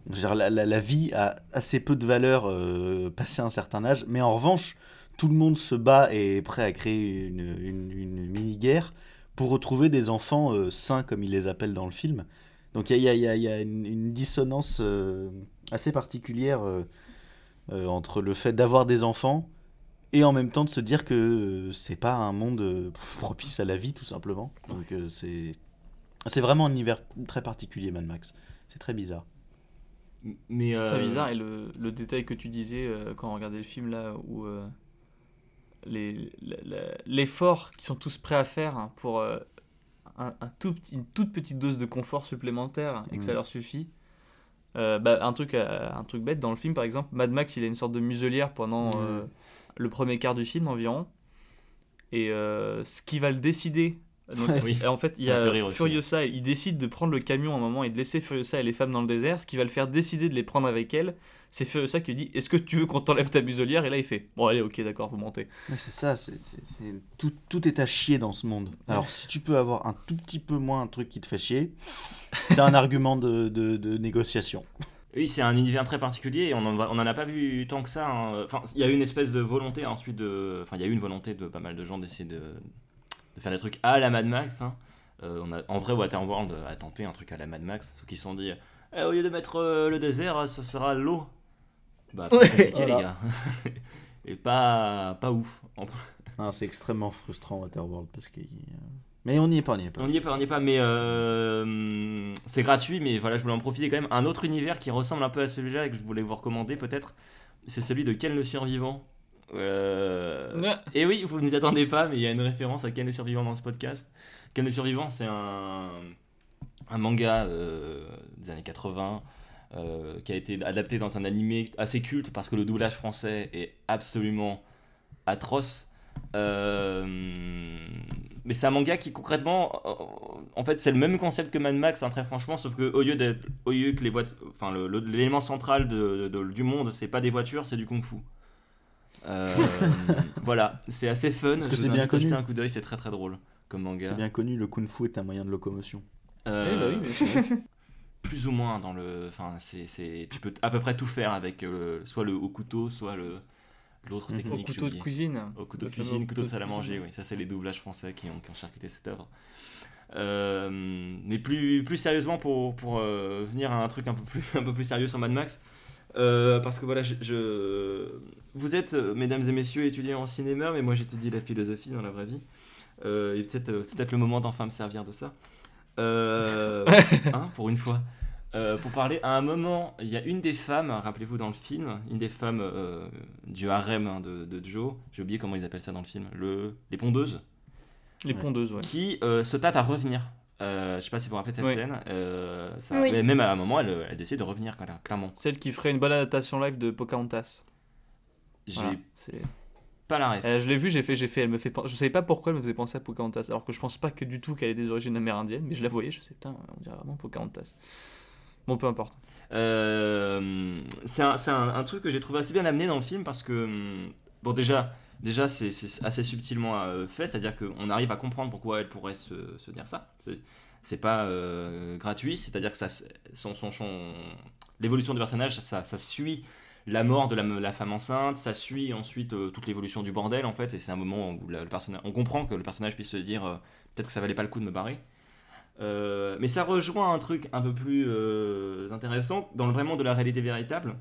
la, vie a assez peu de valeur euh, passé un certain âge, mais en revanche, tout le monde se bat et est prêt à créer une, mini-guerre pour retrouver des enfants euh, sains, comme ils les appellent dans le film. Donc il y a, il il une, dissonance assez particulière entre le fait d'avoir des enfants et en même temps de se dire que euh, c'est pas un monde euh, propice à la vie, tout simplement. Donc euh, c'est c'est vraiment un univers très particulier, Mad Max. C'est très bizarre. Mais, C'est euh, très bizarre. Et le, le détail que tu disais euh, quand on regardait le film là, où euh, les- l'effort qu'ils sont tous prêts à faire hein, pour euh, un, un tout petit- une toute petite dose de confort supplémentaire et que ça Mm. leur suffit. Euh, bah, un, truc, euh, un truc bête, dans le film par exemple, Mad Max il a une sorte de muselière pendant. Le premier quart du film environ. Et euh, ce qui va le décider. donc, <laughs> Oui. et en fait, il y a. Furiosa, il décide de prendre le camion à un moment et de laisser Furiosa et les femmes dans le désert. Ce qui va le faire décider de les prendre avec elle, c'est Furiosa qui lui dit Est-ce que tu veux qu'on t'enlève ta muselière? Et là, il fait Bon, allez, ok, d'accord, vous montez. Ouais, c'est ça, c'est, c'est- c'est- Tout, tout est à chier dans ce monde. Alors, si tu peux avoir un tout petit peu moins un truc qui te fait chier, c'est un <laughs> argument de, de, de négociation. Oui, c'est un univers très particulier et on en, va- on en a pas vu tant que ça. hein. Enfin, il y a eu une espèce de volonté ensuite de. Enfin, il y a eu une volonté de pas mal de gens d'essayer de, de faire des trucs à la Mad Max. hein. Euh, on a, en vrai, Waterworld a tenté un truc à la Mad Max. Ceux qui se sont dit Eh, au lieu de mettre euh, le désert, ça sera l'eau. Bah, <laughs> compliqué, Voilà. les gars. <laughs> et pas, pas ouf. Ah, c'est extrêmement frustrant, Waterworld, parce que. Mais on n'y est pas, on n'y est pas. On n'y est pas, on n'y est pas, mais euh, c'est gratuit, mais voilà, je voulais en profiter quand même. Un autre univers qui ressemble un peu à celui-là et que je voulais vous recommander peut-être, c'est celui de Ken le Survivant. Euh, Et oui, vous ne vous y attendez pas, mais il y a une référence à Ken le Survivant dans ce podcast. Ken le Survivant, c'est un, un manga euh, des années 80 euh, qui a été adapté dans un animé assez culte parce que le doublage français est absolument atroce. Euh, mais c'est un manga qui concrètement, en fait, c'est le même concept que Mad Max, hein, très franchement, sauf que au lieu d'être, au lieu que les voitures, enfin, l'élément central de, de- du monde, c'est pas des voitures, c'est du kung-fu. Euh, <laughs> voilà, c'est assez fun. Parce que c'est bien connu. un coup d'œil, c'est très très drôle comme manga. C'est bien connu, le kung-fu est un moyen de locomotion. Euh, Eh bah oui, <laughs> plus ou moins dans le, enfin, c'est, tu peux à peu près tout faire avec euh, le- soit le au couteau, soit le l'autre Mhm. technique. Au couteau de cuisine. Au couteau de cuisine, couteau de salle à manger, oui. Ça, c'est les doublages français qui ont, qui ont charcuté cette œuvre. Euh, mais plus, plus sérieusement, pour, pour euh, venir à un truc un peu plus, <laughs> un peu plus sérieux sur Mad Max, euh, parce que voilà, je, je- vous êtes, mesdames et messieurs, étudiants en cinéma, mais moi j'étudie la philosophie dans la vraie vie. Et peut-être, c'est peut-être le moment d'enfin me servir de ça. <laughs> Hein, pour une fois. Euh, pour parler, à un moment, il y a une des femmes, rappelez-vous dans le film, une des femmes euh, du harem hein, de, de Joe, j'ai oublié comment ils appellent ça dans le film, le, les pondeuses, Les Ouais. pondeuses, ouais. qui euh, se tâtent à revenir. Euh, je sais pas si vous vous rappelez de cette Oui. scène. euh, ça- Oui. mais même à un moment, elle, elle décide de revenir, quoi, là, clairement. Celle qui ferait une bonne adaptation live de Pocahontas. J'ai Voilà, pas la ref. Euh, je l'ai vu, j'ai fait, j'ai fait, elle me fait, je savais pas pourquoi elle me faisait penser à Pocahontas, alors que je pense pas que du tout qu'elle ait des origines amérindiennes, mais je la voyais, je sais, putain, on dirait vraiment Pocahontas. Bon, peu importe. Euh, c'est un, un- un truc que j'ai trouvé assez bien amené dans le film parce que, hum, bon, déjà, déjà c'est assez subtilement euh, fait, c'est-à-dire qu'on arrive à comprendre pourquoi elle pourrait se, dire ça. C'est- pas euh, gratuit, c'est-à-dire que son, son, son- l'évolution du personnage, ça, ça suit la mort de la, femme enceinte, ça suit ensuite toute l'évolution du bordel en fait, et c'est un moment où le on comprend que le personnage puisse se dire peut-être que ça valait pas le coup de me barrer. Euh, mais ça rejoint un truc un peu plus euh, intéressant dans le vraiment de la réalité véritable.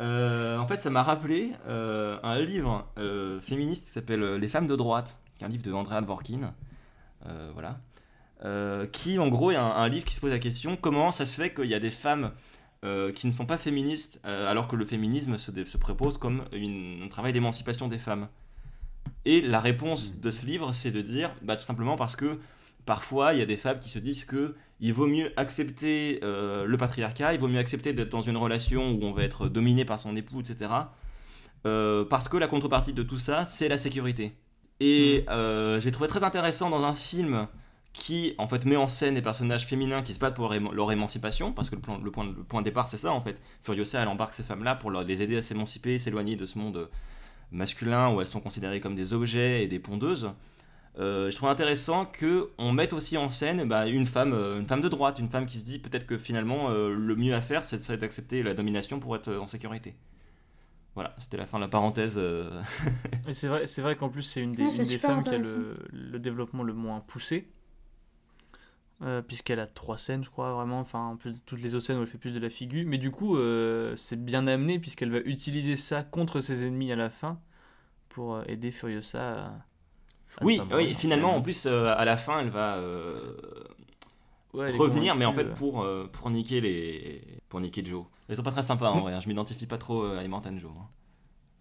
Euh, en fait, ça m'a rappelé un livre féministe qui s'appelle Les femmes de droite, qui est un livre de Andrea Dworkin. Voilà. Qui, en gros, est un, un livre qui se pose la question comment ça se fait qu'il y a des femmes qui ne sont pas féministes alors que le féminisme se, propose comme une- un travail d'émancipation des femmes? Et la réponse de ce livre, c'est de dire bah, tout simplement parce que parfois il y a des femmes qui se disent que il vaut mieux accepter euh, le patriarcat, il vaut mieux accepter d'être dans une relation où on va être dominé par son époux, etc. euh, parce que la contrepartie de tout ça, c'est la sécurité. Et euh, j'ai trouvé très intéressant dans un film qui en fait met en scène des personnages féminins qui se battent pour leur, éma- leur émancipation, parce que le, plan- le point, le point de départ c'est ça en fait. Furiosa elle embarque ces femmes-là pour leur- les aider à s'émanciper, s'éloigner de ce monde masculin où elles sont considérées comme des objets et des pondeuses. Euh, je trouve intéressant que on mette aussi en scène bah, une femme, euh, une femme de droite, une femme qui se dit peut-être que finalement euh, le mieux à faire, c'est d'accepter la domination pour être en sécurité. Voilà, c'était la fin de la parenthèse. euh. <laughs> C'est vrai, c'est vrai qu'en plus c'est une des, Ouais, une c'est des super femmes qui a le, le développement le moins poussé, euh, puisqu'elle a trois scènes, je crois vraiment. Enfin, en plus de toutes les autres scènes où elle fait plus de la figure, mais du coup euh, c'est bien amené puisqu'elle va utiliser ça contre ses ennemis à la fin pour aider Furiosa. À Oui, oui, finalement, en plus, euh, à la fin, elle va euh, Ouais, elle est revenir, mais en fait convaincue, pour, euh, pour niquer les pour niquer Joe. Ils sont pas très sympas en vrai. hein, Je m'identifie pas trop euh, à Immortan Joe. hein.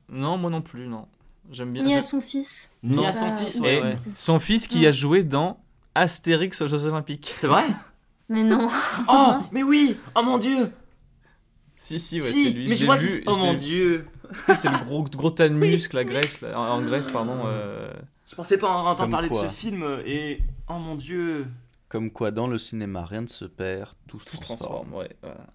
Non, moi non plus, non. J'aime bien. Ni à son fils. Ni à Ah, son fils, ouais, son fils qui Ouais. a joué dans Astérix aux Jeux Olympiques. C'est vrai? Mais non. Oh, mais oui Oh mon dieu Si, si, ouais, Si, c'est lui. mais je l'ai vois vu, qu'il... Oh je mon dieu c'est le gros, gros tas de muscles à Grèce, là, en en Grèce, pardon. euh, Je pensais pas en entendre Comme parler de ce film et... Oh mon dieu Comme quoi, dans le cinéma, rien ne se perd, tout se tout se transforme. transforme, ouais. voilà.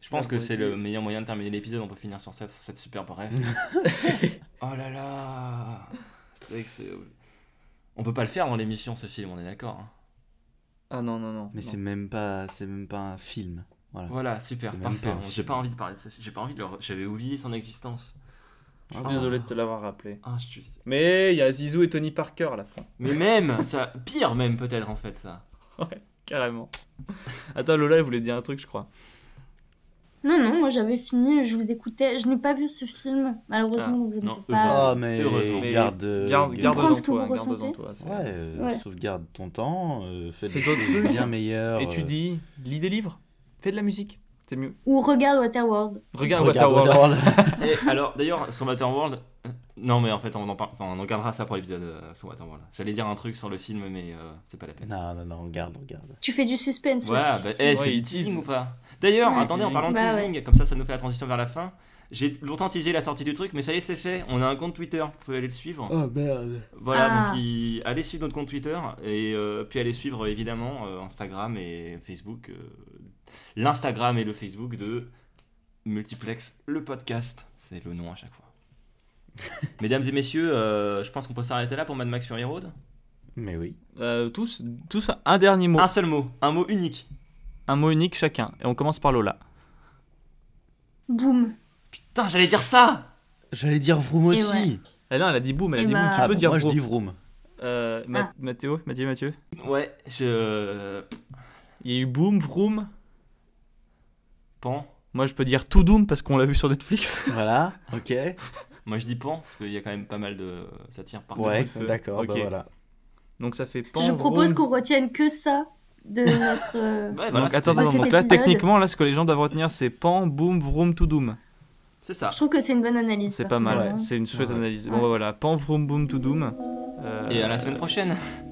Je pense La que c'est le meilleur moyen de terminer l'épisode. On peut finir sur cette, cette superbe rêve. <laughs> oh là là C'est vrai que c'est... On peut pas le faire dans l'émission, ce film, on est d'accord. hein. Ah non, non, non. Mais c'est même pas, c'est même pas un film. Voilà. Voilà, super, parfait. J'ai pas envie de parler de ce film. J'ai pas envie de le... J'avais oublié son existence. Je suis Ah. désolé de te l'avoir rappelé. Ah, je suis... Mais il y a Zizou et Tony Parker à la fin. Mais même, ça... Pire même peut-être en fait, ça. Carrément. Attends, Lola, elle voulait dire un truc, je crois. Non, non, moi j'avais fini, je vous écoutais. Je n'ai pas vu ce film, malheureusement, Ah, donc je ne non, peux pas. Ah, mais Heureusement. Mais garde, Garde, garde- en toi, garde en toi. Ouais, euh, Ouais. sauvegarde ton temps, euh, fais, Fais des choses trucs. bien meilleurs. euh, Étudie, lis des livres, fais de la musique, c'est mieux. Ou regarde Waterworld. Regarde, Regarde Waterworld. Waterworld. <laughs> Et alors, d'ailleurs, sur Waterworld, euh, non, mais en fait, on en, parle, enfin, on en gardera ça pour l'épisode euh, sur Waterworld. J'allais dire un truc sur le film, mais euh, c'est pas la peine. non, non, non, regarde, regarde. Tu fais du suspense. Voilà, là. bah, eh, Ouais, c'est du teasing ou pas D'ailleurs, Ouais, attendez, en teasing. parlant de Bah, teasing, comme ça, ça nous fait la transition vers la fin. J'ai longtemps teasé la sortie du truc, mais ça y est, c'est fait. On a un compte Twitter, vous pouvez aller le suivre. Oh merde. Voilà, Ah. donc il- allez suivre notre compte Twitter et euh, puis allez suivre évidemment euh, Instagram et Facebook. Euh, L'Instagram et le Facebook de Multiplex, le podcast. C'est le nom à chaque fois. <laughs> Mesdames et messieurs, euh, je pense qu'on peut s'arrêter là pour Mad Max Fury Road. Mais oui. Euh, tous, tous un dernier mot. Un seul mot, un mot unique. Un mot unique chacun. Et on commence par Lola. Boum. Putain, j'allais dire ça J'allais dire Vroom Et aussi. ouais. Eh non, elle a dit boum, elle a dit boum. bah- Tu Ah, peux bon, dire moi je vroom. dis Vroom. Euh, Ma- Ah. Mathéo, Mathieu, Mathieu. Ouais, je. Il y a eu boum, vroom. Pan. Moi, je peux dire tout doom parce qu'on l'a vu sur Netflix. <laughs> Voilà, ok. Moi je dis pan parce qu'il y a quand même pas mal de. Ça tire par Ouais, de feu. d'accord, bah Ok. voilà. Donc ça fait pan. Je propose qu'on retienne que ça de <laughs> notre. euh, Ouais, voilà, Donc attends, donc là techniquement là ce que les gens doivent retenir c'est pan, boom, vroom, tout doom. C'est ça. Je trouve que c'est une bonne analyse. C'est pas mal, c'est une chouette Ouais. analyse. Bon bah voilà, pan, vroom, boom, tout doom. Euh, Et à la semaine prochaine. <laughs>